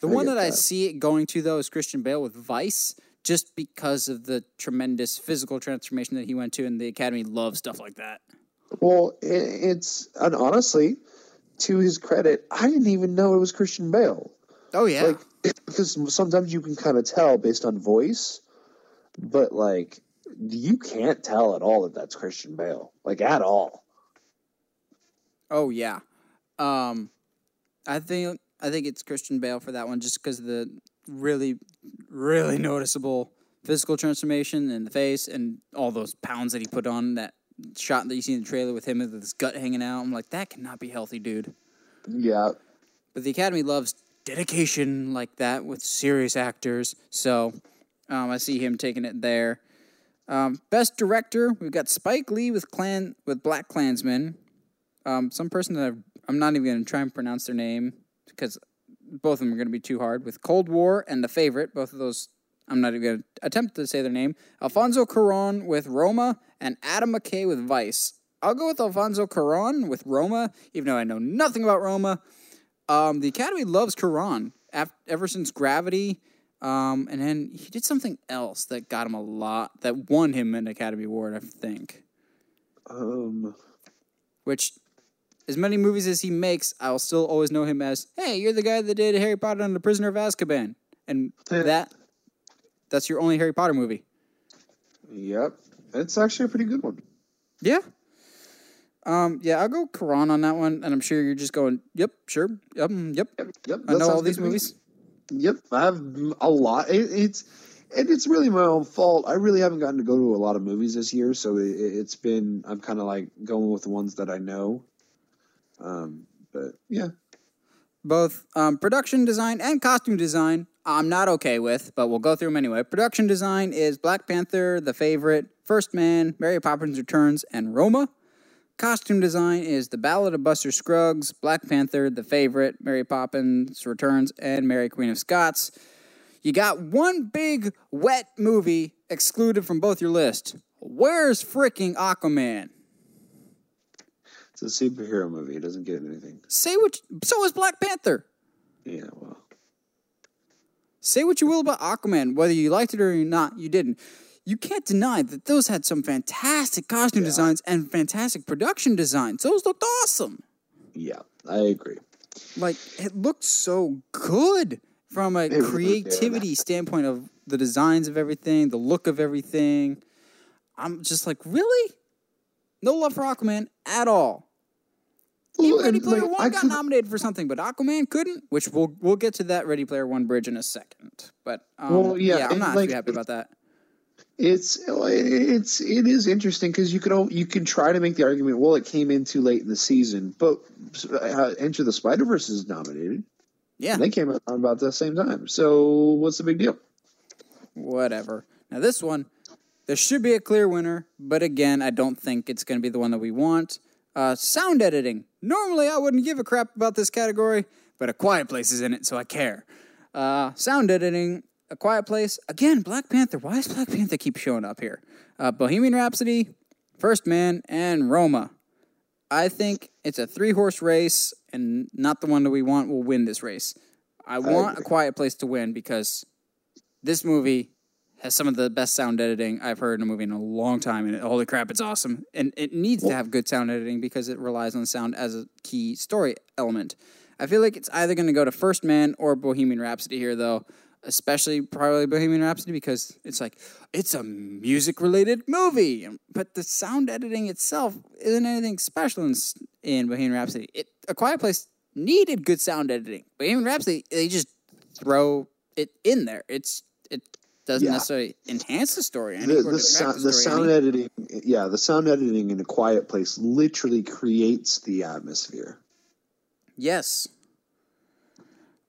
Speaker 1: The
Speaker 2: I
Speaker 1: one
Speaker 2: get
Speaker 1: that I see it going to though is Christian Bale with Vice, just because of the tremendous physical transformation that he went to, and the Academy loves stuff like that.
Speaker 2: Well, it's and honestly, to his credit, I didn't even know it was Christian Bale.
Speaker 1: Oh yeah,
Speaker 2: Like [LAUGHS] because sometimes you can kind of tell based on voice, but like you can't tell at all that that's Christian Bale, like at all.
Speaker 1: Oh yeah, um, I think I think it's Christian Bale for that one, just because of the really, really noticeable physical transformation in the face and all those pounds that he put on. That shot that you see in the trailer with him with his gut hanging out. I'm like, that cannot be healthy, dude.
Speaker 2: Yeah,
Speaker 1: But the Academy loves dedication like that with serious actors, so um, I see him taking it there. Um, best director, we've got Spike Lee with Clan with Black Klansman. Um, some person that I've, I'm not even going to try and pronounce their name because both of them are going to be too hard. With Cold War and The Favorite, both of those I'm not even going to attempt to say their name. Alfonso Cuarón with Roma and Adam McKay with Vice. I'll go with Alfonso Cuarón with Roma, even though I know nothing about Roma. Um, the Academy loves Cuarón af- ever since Gravity. Um, and then he did something else that got him a lot, that won him an Academy Award, I think.
Speaker 2: um,
Speaker 1: Which, as many movies as he makes, I'll still always know him as, hey, you're the guy that did Harry Potter and the Prisoner of Azkaban. And that, that's your only Harry Potter movie.
Speaker 2: yep, it's actually a pretty good one.
Speaker 1: Yeah. Um, yeah, I'll go Cuarón on that one, and I'm sure you're just going, yep, sure, yep, mm, yep.
Speaker 2: Yep, yep.
Speaker 1: I know all these
Speaker 2: to me.
Speaker 1: movies.
Speaker 2: Yep, I have a lot. It, it's and it's really my own fault. I really haven't gotten to go to a lot of movies this year, so it, it's been I'm kind of like going with the ones that I know. Um, but yeah,
Speaker 1: both um, production design and costume design i'm not okay with but we'll go through them anyway. Production design is black panther the favorite first man mary poppins returns and roma. Costume design is the ballad of buster scruggs black panther the favorite mary poppins returns and mary queen of scots. You got one big wet movie excluded from both your list. Where's freaking aquaman
Speaker 2: it's a superhero movie. It doesn't get anything.
Speaker 1: say what so is black panther
Speaker 2: Yeah, well,
Speaker 1: Say what you will about Aquaman, whether you liked it or not, you didn't. You can't deny that those had some fantastic costume designs and fantastic production designs. Those looked awesome.
Speaker 2: yeah, I agree.
Speaker 1: Like it looked so good from a creativity standpoint of the designs of everything, the look of everything. I'm just like, really? No love for Aquaman at all. Even Ready Player
Speaker 2: like,
Speaker 1: One
Speaker 2: I
Speaker 1: got
Speaker 2: could-
Speaker 1: nominated for something, but Aquaman couldn't. Which we'll we'll get to that Ready Player One bridge in a second. But um,
Speaker 2: Well, yeah,
Speaker 1: yeah, I'm not
Speaker 2: like,
Speaker 1: too happy about that.
Speaker 2: It's it's it is interesting because you could al- you can try to make the argument. Well, it came in too late in the season, but uh, Enter the Spider Verse is nominated.
Speaker 1: Yeah,
Speaker 2: And they came out about the same time. So what's the big deal?
Speaker 1: whatever. Now this one, there should be a clear winner, but again, I don't think it's going to be the one that we want. Uh, sound editing. Normally, I wouldn't give a crap about this category, but A Quiet Place is in it, so I care. Uh, sound editing. A Quiet Place. Again, Black Panther. Why does Black Panther keep showing up here? Uh, Bohemian Rhapsody, First Man, and Roma. I think it's a three horse race, and not the one that we want will win this race. I want A. Quiet Place to win because this movie has some of the best sound editing I've heard in a movie in a long time, and holy crap, it's awesome. And it needs to have good sound editing because it relies on sound as a key story element. I feel like it's either going to go to First Man or Bohemian Rhapsody here, though. Especially probably Bohemian Rhapsody because it's like it's a music related movie, but the sound editing itself isn't anything special in, in Bohemian Rhapsody. It, a Quiet Place needed good sound editing. Bohemian Rhapsody they just throw it in there. It's it doesn't
Speaker 2: Yeah.
Speaker 1: necessarily enhance the story.
Speaker 2: The, the, sound,
Speaker 1: the
Speaker 2: the sound
Speaker 1: any.
Speaker 2: editing, yeah, the sound editing in a quiet place literally creates the atmosphere.
Speaker 1: Yes.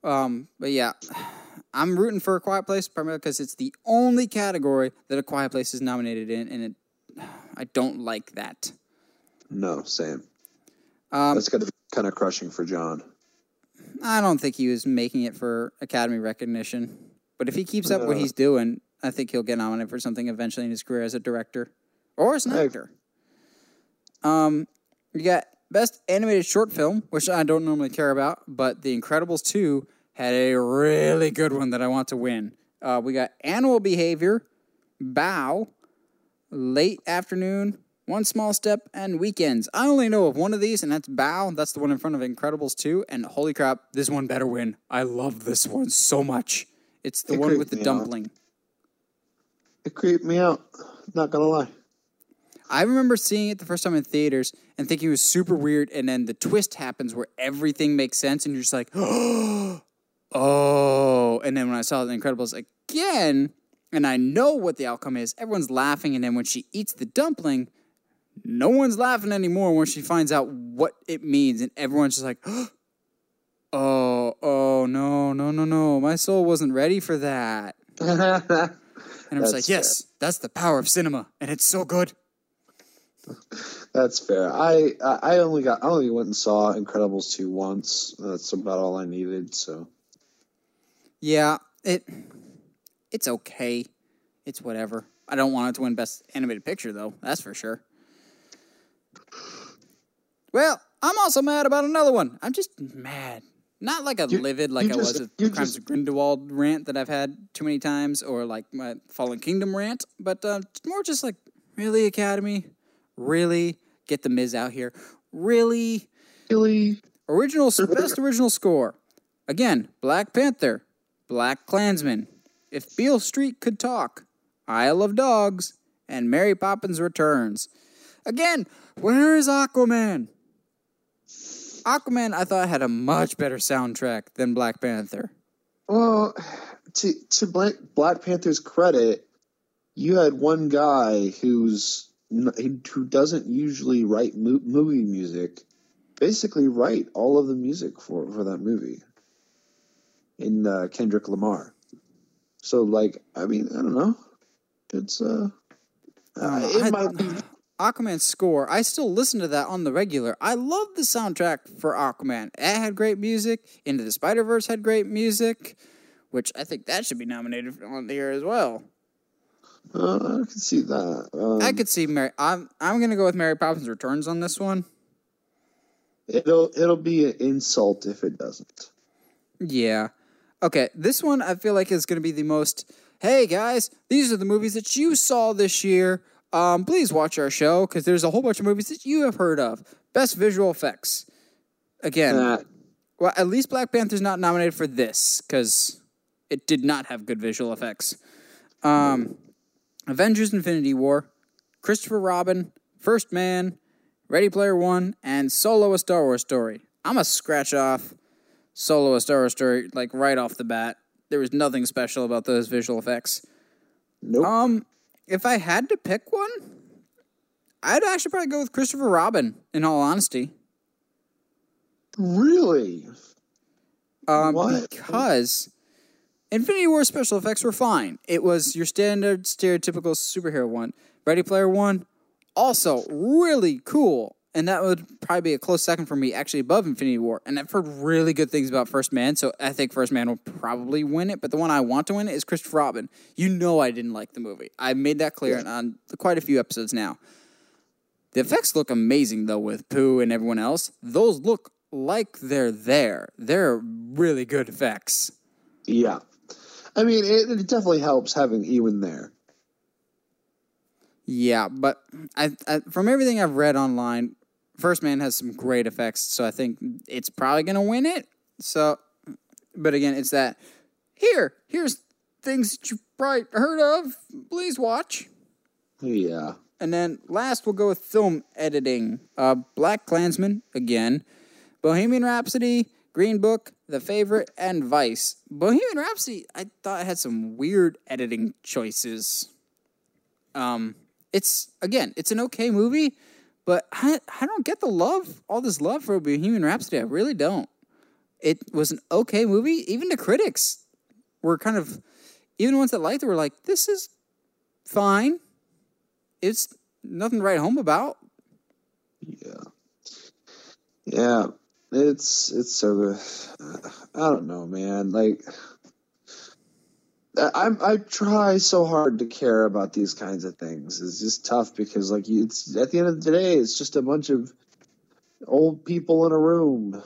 Speaker 1: Um, but yeah, [SIGHS] I'm rooting for a Quiet Place primarily because it's the only category that a Quiet Place is nominated in, and it, [SIGHS] I don't like that.
Speaker 2: No, same.
Speaker 1: Um,
Speaker 2: That's got to be kind of crushing for John.
Speaker 1: I don't think he was making it for Academy recognition, but if he keeps up what he's doing, I think he'll get nominated for something eventually in his career as a director or as an actor. Um, you got best animated short film, which I don't normally care about, but The Incredibles two had a really good one that I want to win. Uh, we got Animal Behavior, Bao, Late Afternoon, One Small Step, and Weekends. I only know of one of these, and that's Bao. That's the one in front of Incredibles 2. And holy crap, this one better win. I love this one so much. It's the
Speaker 2: It
Speaker 1: one with the
Speaker 2: me out.
Speaker 1: dumpling.
Speaker 2: It creeped me out. Not gonna lie.
Speaker 1: I remember seeing it the first time in theaters and thinking it was super weird, and then the twist happens where everything makes sense, and you're just like, [GASPS] oh. And then when I saw The Incredibles again, and I know what the outcome is, everyone's laughing, and then when she eats the dumpling, no one's laughing anymore when she finds out what it means, and everyone's just like, [GASPS] oh, oh, oh, no, no, no, no, my soul wasn't ready for that. [LAUGHS] And I was like, yes, that's the power of cinema, and it's so good.
Speaker 2: That's fair. I I I only got I only went and saw Incredibles two once. That's about all I needed. So
Speaker 1: Yeah, it it's okay. It's whatever. I don't want it to win best animated picture though. That's for sure. Well, I'm also mad about another one. I'm just mad. Not like a
Speaker 2: You-
Speaker 1: livid like I was
Speaker 2: you
Speaker 1: Crimes
Speaker 2: just-
Speaker 1: of Grindelwald rant that I've had too many times, or like my Fallen Kingdom rant, but uh, more just like really Academy, really get the Miz out here, really
Speaker 2: really,
Speaker 1: Original [LAUGHS] best original score. Again, Black Panther, Black Klansman, If Beale Street Could Talk, Isle of Dogs, and Mary Poppins Returns. Again, where is Aquaman? Aquaman, I thought had a much better soundtrack than Black Panther.
Speaker 2: well, to to Black Black Panther's credit, you had one guy who's who doesn't usually write mo- movie music, basically write all of the music for for that movie. In uh, Kendrick Lamar, so like I mean I don't know, it's uh, uh
Speaker 1: I-
Speaker 2: it might be
Speaker 1: Aquaman's score, I still listen to that on the regular. I love the soundtrack for Aquaman. It had great music. Into the Spider Verse had great music, which I think that should be nominated on the year as well.
Speaker 2: Uh, I can see that. Um,
Speaker 1: I could see Mary. I'm I'm gonna go with Mary Poppins Returns on this one.
Speaker 2: it'll it'll be an insult if it doesn't.
Speaker 1: Yeah. Okay, this one I feel like is gonna be the most. Hey guys, these are the movies that you saw this year. Um, please watch our show because there's a whole bunch of movies that you have heard of. Best visual effects. Again,
Speaker 2: Uh,
Speaker 1: Well, at least Black Panther's not nominated for this because it did not have good visual effects. Um, Avengers: Infinity War, Christopher Robin, First Man, Ready Player One, and Solo: A Star Wars Story. I'm a scratch off Solo: A Star Wars Story like right off the bat. There was nothing special about those visual effects.
Speaker 2: nope.
Speaker 1: Um, if I had to pick one, I'd actually probably go with Christopher Robin. In all honesty.
Speaker 2: really?
Speaker 1: Um,
Speaker 2: What?
Speaker 1: because Infinity War special effects were fine. It was your standard stereotypical superhero one. Ready Player One, also really cool. And that would probably be a close second for me, actually above Infinity War. And I've heard really good things about First Man, so I think First Man will probably win it. But the one I want to win is Christopher Robin. You know I didn't like the movie. I made that clear on quite a few episodes now. The effects look amazing though with Pooh and everyone else. Those look like they're there. They're really good effects.
Speaker 2: Yeah. I mean, it, it definitely helps having Ewan there.
Speaker 1: Yeah, but I, I from everything I've read online, First Man has some great effects, so I think it's probably gonna win it. So, but again, it's that here, here's things that you probably heard of. Please watch.
Speaker 2: Yeah.
Speaker 1: And then last, we'll go with film editing. Uh, Black Klansman again, Bohemian Rhapsody, Green Book, The Favorite, and Vice. Bohemian Rhapsody, I thought had some weird editing choices. Um, it's again, it's an okay movie, but I I don't get the love, all this love for Bohemian Rhapsody. I really don't. It was an okay movie. Even the critics were kind of, even the ones that liked it were like, "This is fine." It's nothing to write home about.
Speaker 2: Yeah. Yeah. It's it's so good. I don't know, man. Like I I try so hard to care about these kinds of things. It's just tough because like it's at the end of the day, it's just a bunch of old people in a room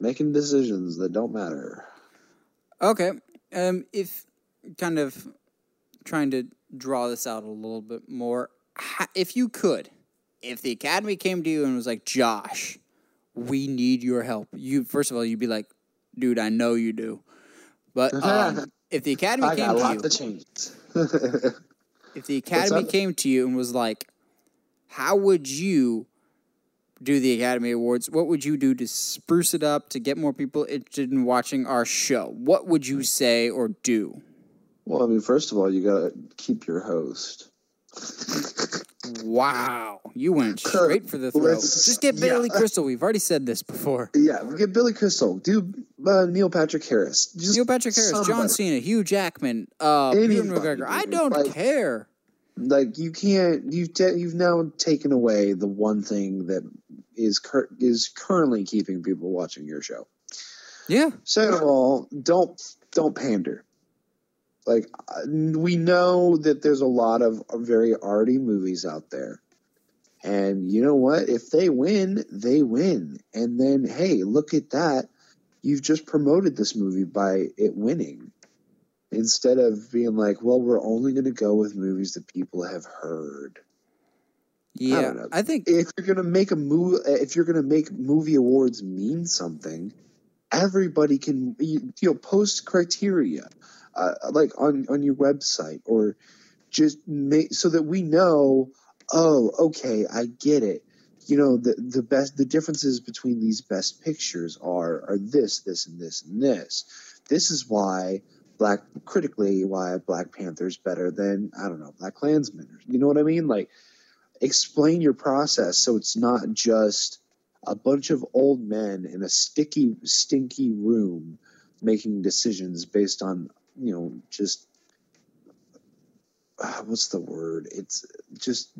Speaker 2: making decisions that don't matter.
Speaker 1: Okay. Um, if kind of trying to draw this out a little bit more, if you could, if the academy came to you and was like, Josh, we need your help. You first of all, you'd be like, dude, I know you do. But um, [LAUGHS] if the academy
Speaker 2: I
Speaker 1: came to you, if the [LAUGHS] academy came to you and was like, how would you do the Academy Awards? What would you do to spruce it up to get more people interested in watching our show? What would you say or do?
Speaker 2: well, I mean, first of all, you gotta keep your host.
Speaker 1: Wow, you went straight for the throat.
Speaker 2: Let's-
Speaker 1: Just get Billy
Speaker 2: yeah.
Speaker 1: Crystal. We've already said this before.
Speaker 2: Yeah, we get Billy Crystal, do uh, Neil Patrick Harris, just
Speaker 1: Neil Patrick Harris, John. Cena, Hugh Jackman, uh,
Speaker 2: Anybody,
Speaker 1: McGregor. I don't
Speaker 2: Like-
Speaker 1: care.
Speaker 2: like you can't you've you've now taken away the one thing that is cur- is currently keeping people watching your show.
Speaker 1: Yeah,
Speaker 2: Second of all, don't don't pander. Like uh, we know that there's a lot of very arty movies out there. And you know what? If they win, they win. And then hey, look at that. You've just promoted this movie by it winning. Instead of being like, well, we're only going to go with movies that people have heard.
Speaker 1: yeah.
Speaker 2: don't.
Speaker 1: I, think
Speaker 2: If you're going to make a movie, if you're going to make movie awards mean something, everybody can you know post criteria, uh, like on on your website or just make so that we know. Oh, okay, I get it. You know the the best the differences between these best pictures are are this this and this and this. This is why black critically why Black Panther's better than I don't know Black Klansman. You know what I mean? Like explain your process so it's not just a bunch of old men in a sticky, stinky room making decisions based on you know just uh, what's the word? It's just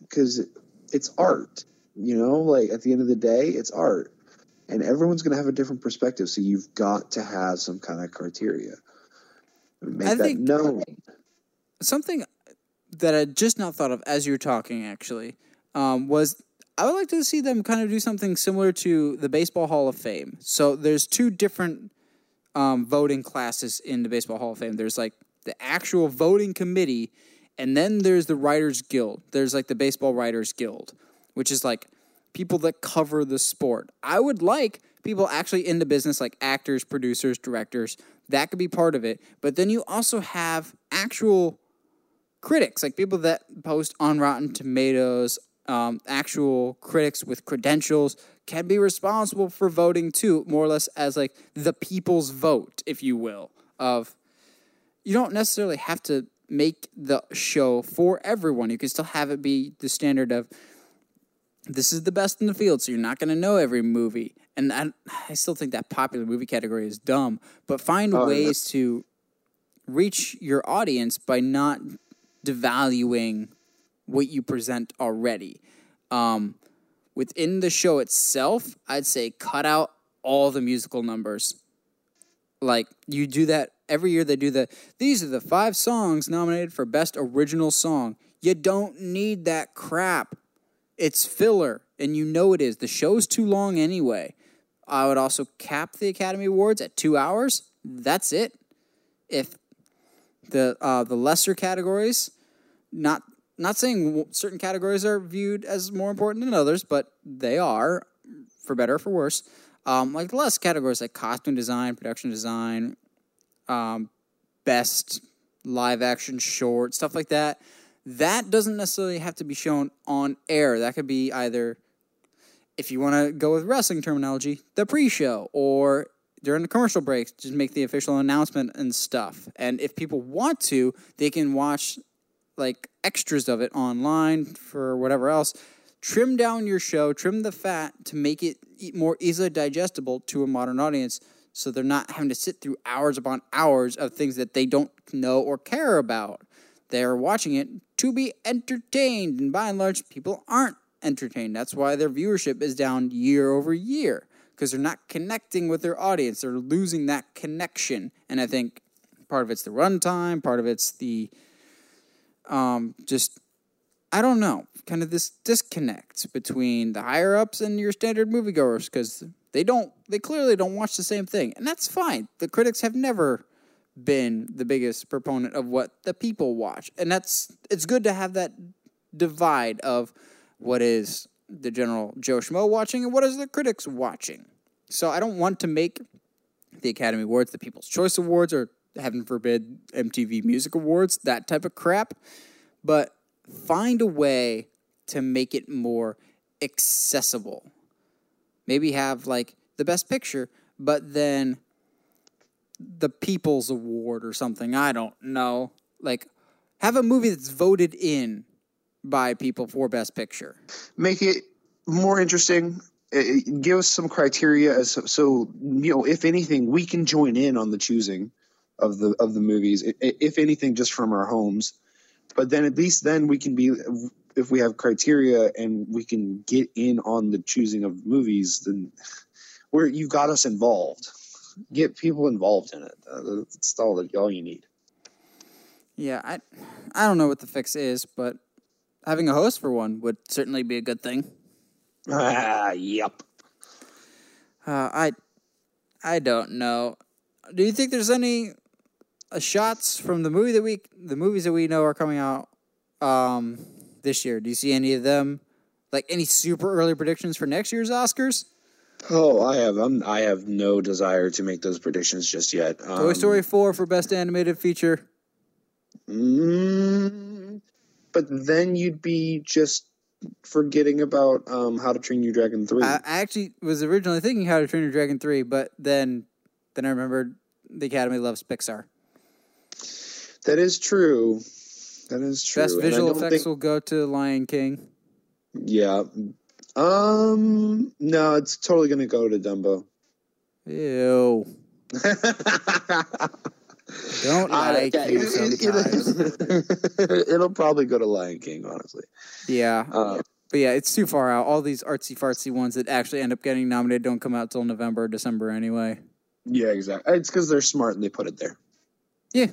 Speaker 2: because it's art. You know, like at the end of the day, it's art, and everyone's going to have a different perspective. So you've got to have some kind of criteria. Make
Speaker 1: I
Speaker 2: that
Speaker 1: think-
Speaker 2: known.
Speaker 1: something that I just not thought of as you were talking actually um, was I would like to see them kind of do something similar to the Baseball Hall of Fame. So there's two different um, voting classes in the Baseball Hall of Fame. There's like the actual voting committee, and then there's the Writers Guild. There's like the Baseball Writers Guild, which is like people that cover the sport. I would like people actually in the business, like actors, producers, directors. That could be part of it. But then you also have actual critics, like people that post on Rotten Tomatoes, um, actual critics with credentials can be responsible for voting too, more or less as like the people's vote, if you will. Of you don't necessarily have to make the show for everyone. You can still have it be the standard of this is the best in the field, so you're not going to know every movie. And I, I still think that popular movie category is dumb, but find
Speaker 2: Oh, yeah.
Speaker 1: ways to reach your audience by not devaluing what you present already. Um, within the show itself, I'd say cut out all the musical numbers. Like you do that every year. They do the these are the five songs nominated for best original song. You don't need that crap. It's filler, and you know it is. The show's too long anyway. I would also cap the Academy Awards at two hours. That's it. If the uh, the lesser categories. Not not saying certain categories are viewed as more important than others, but they are, for better or for worse. Um, like less categories like costume design, production design, um, best live action short, stuff like that. That doesn't necessarily have to be shown on air. That could be either, if you want to go with wrestling terminology, the pre show, or during the commercial breaks, just make the official announcement and stuff. And if people want to, they can watch like extras of it online for whatever else. Trim down your show, trim the fat to make it more easily digestible to a modern audience so they're not having to sit through hours upon hours of things that they don't know or care about. They're watching it to be entertained, and by and large, people aren't entertained. That's why their viewership is down year over year because they're not connecting with their audience. They're losing that connection, and I think part of it's the runtime, part of it's the um, just I don't know, kind of this disconnect between the higher ups and your standard moviegoers because they don't, they clearly don't watch the same thing, and that's fine. The critics have never been the biggest proponent of what the people watch, and that's it's good to have that divide of what is the general Joe Schmo watching and what is the critics watching. So I don't want to make the Academy Awards the People's Choice Awards or heaven forbid MTV Music Awards, that type of crap, but find a way to make it more accessible. Maybe have like the best picture, but then the People's Award or something. I don't know. Like have a movie that's voted in by people for best picture.
Speaker 2: Make it more interesting. Uh, Give us some criteria so, so you know if anything we can join in on the choosing of the of the movies. If anything, just from our homes. But then at least then we can be if we have criteria and we can get in on the choosing of movies. Then where you got us involved. Get people involved in it. Uh, That's all that all you need.
Speaker 1: Yeah, I I don't know what the fix is, but having a host for one would certainly be a good thing.
Speaker 2: Ah, yep.
Speaker 1: Uh, I I don't know. Do you think there's any shots from the movie that we the movies that we know are coming out um, this year? Do you see any of them? Like any super early predictions for next year's Oscars?
Speaker 2: Oh, I have I'm, I have no desire to make those predictions just yet. Um,
Speaker 1: Toy Story 4 for best animated feature.
Speaker 2: Mm, but then you'd be just forgetting about um, How to Train Your Dragon three.
Speaker 1: I, I actually was originally thinking How to Train Your Dragon 3, but then then I remembered the Academy loves Pixar.
Speaker 2: That is true. That is true.
Speaker 1: Best visual effects
Speaker 2: think-
Speaker 1: will go to Lion King.
Speaker 2: yeah. Um. No, it's totally gonna go to Dumbo.
Speaker 1: Ew. [LAUGHS] Don't like
Speaker 2: yeah,
Speaker 1: you [LAUGHS] sometimes.
Speaker 2: It'll probably go to Lion King, honestly.
Speaker 1: Yeah.
Speaker 2: Uh,
Speaker 1: But yeah, it's too far out. All these artsy fartsy ones that actually end up getting nominated don't come out till November, or December anyway.
Speaker 2: yeah, exactly. It's because they're smart and they put it there.
Speaker 1: Yeah.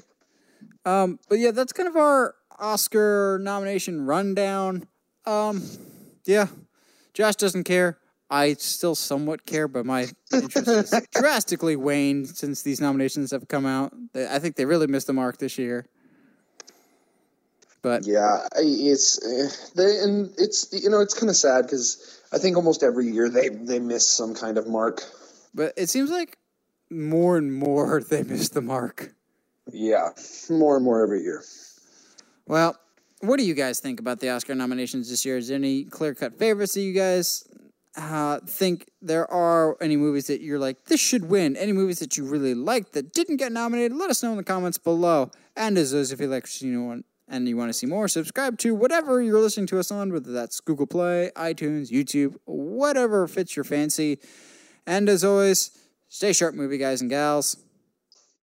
Speaker 1: Um, but yeah, that's kind of our Oscar nomination rundown. Um, yeah. Josh doesn't care. I still somewhat care, but my interest has [LAUGHS] drastically waned since these nominations have come out. I think they really missed the mark this year. But
Speaker 2: Yeah, it's eh, they and it's you know it's kind of sad because I think almost every year they they miss some kind of mark.
Speaker 1: but it seems like more and more [LAUGHS] they miss the mark.
Speaker 2: Yeah, more and more every year.
Speaker 1: Well, what do you guys think about the Oscar nominations this year? Is there any clear cut favorites that you guys uh, think there are? Any movies that you're like, this should win? Any movies that you really liked that didn't get nominated? Let us know in the comments below. And as always, if you like you know and you want to see more, subscribe to whatever you're listening to us on, whether that's Google Play, iTunes, YouTube, whatever fits your fancy. And as always, stay sharp, movie guys and gals.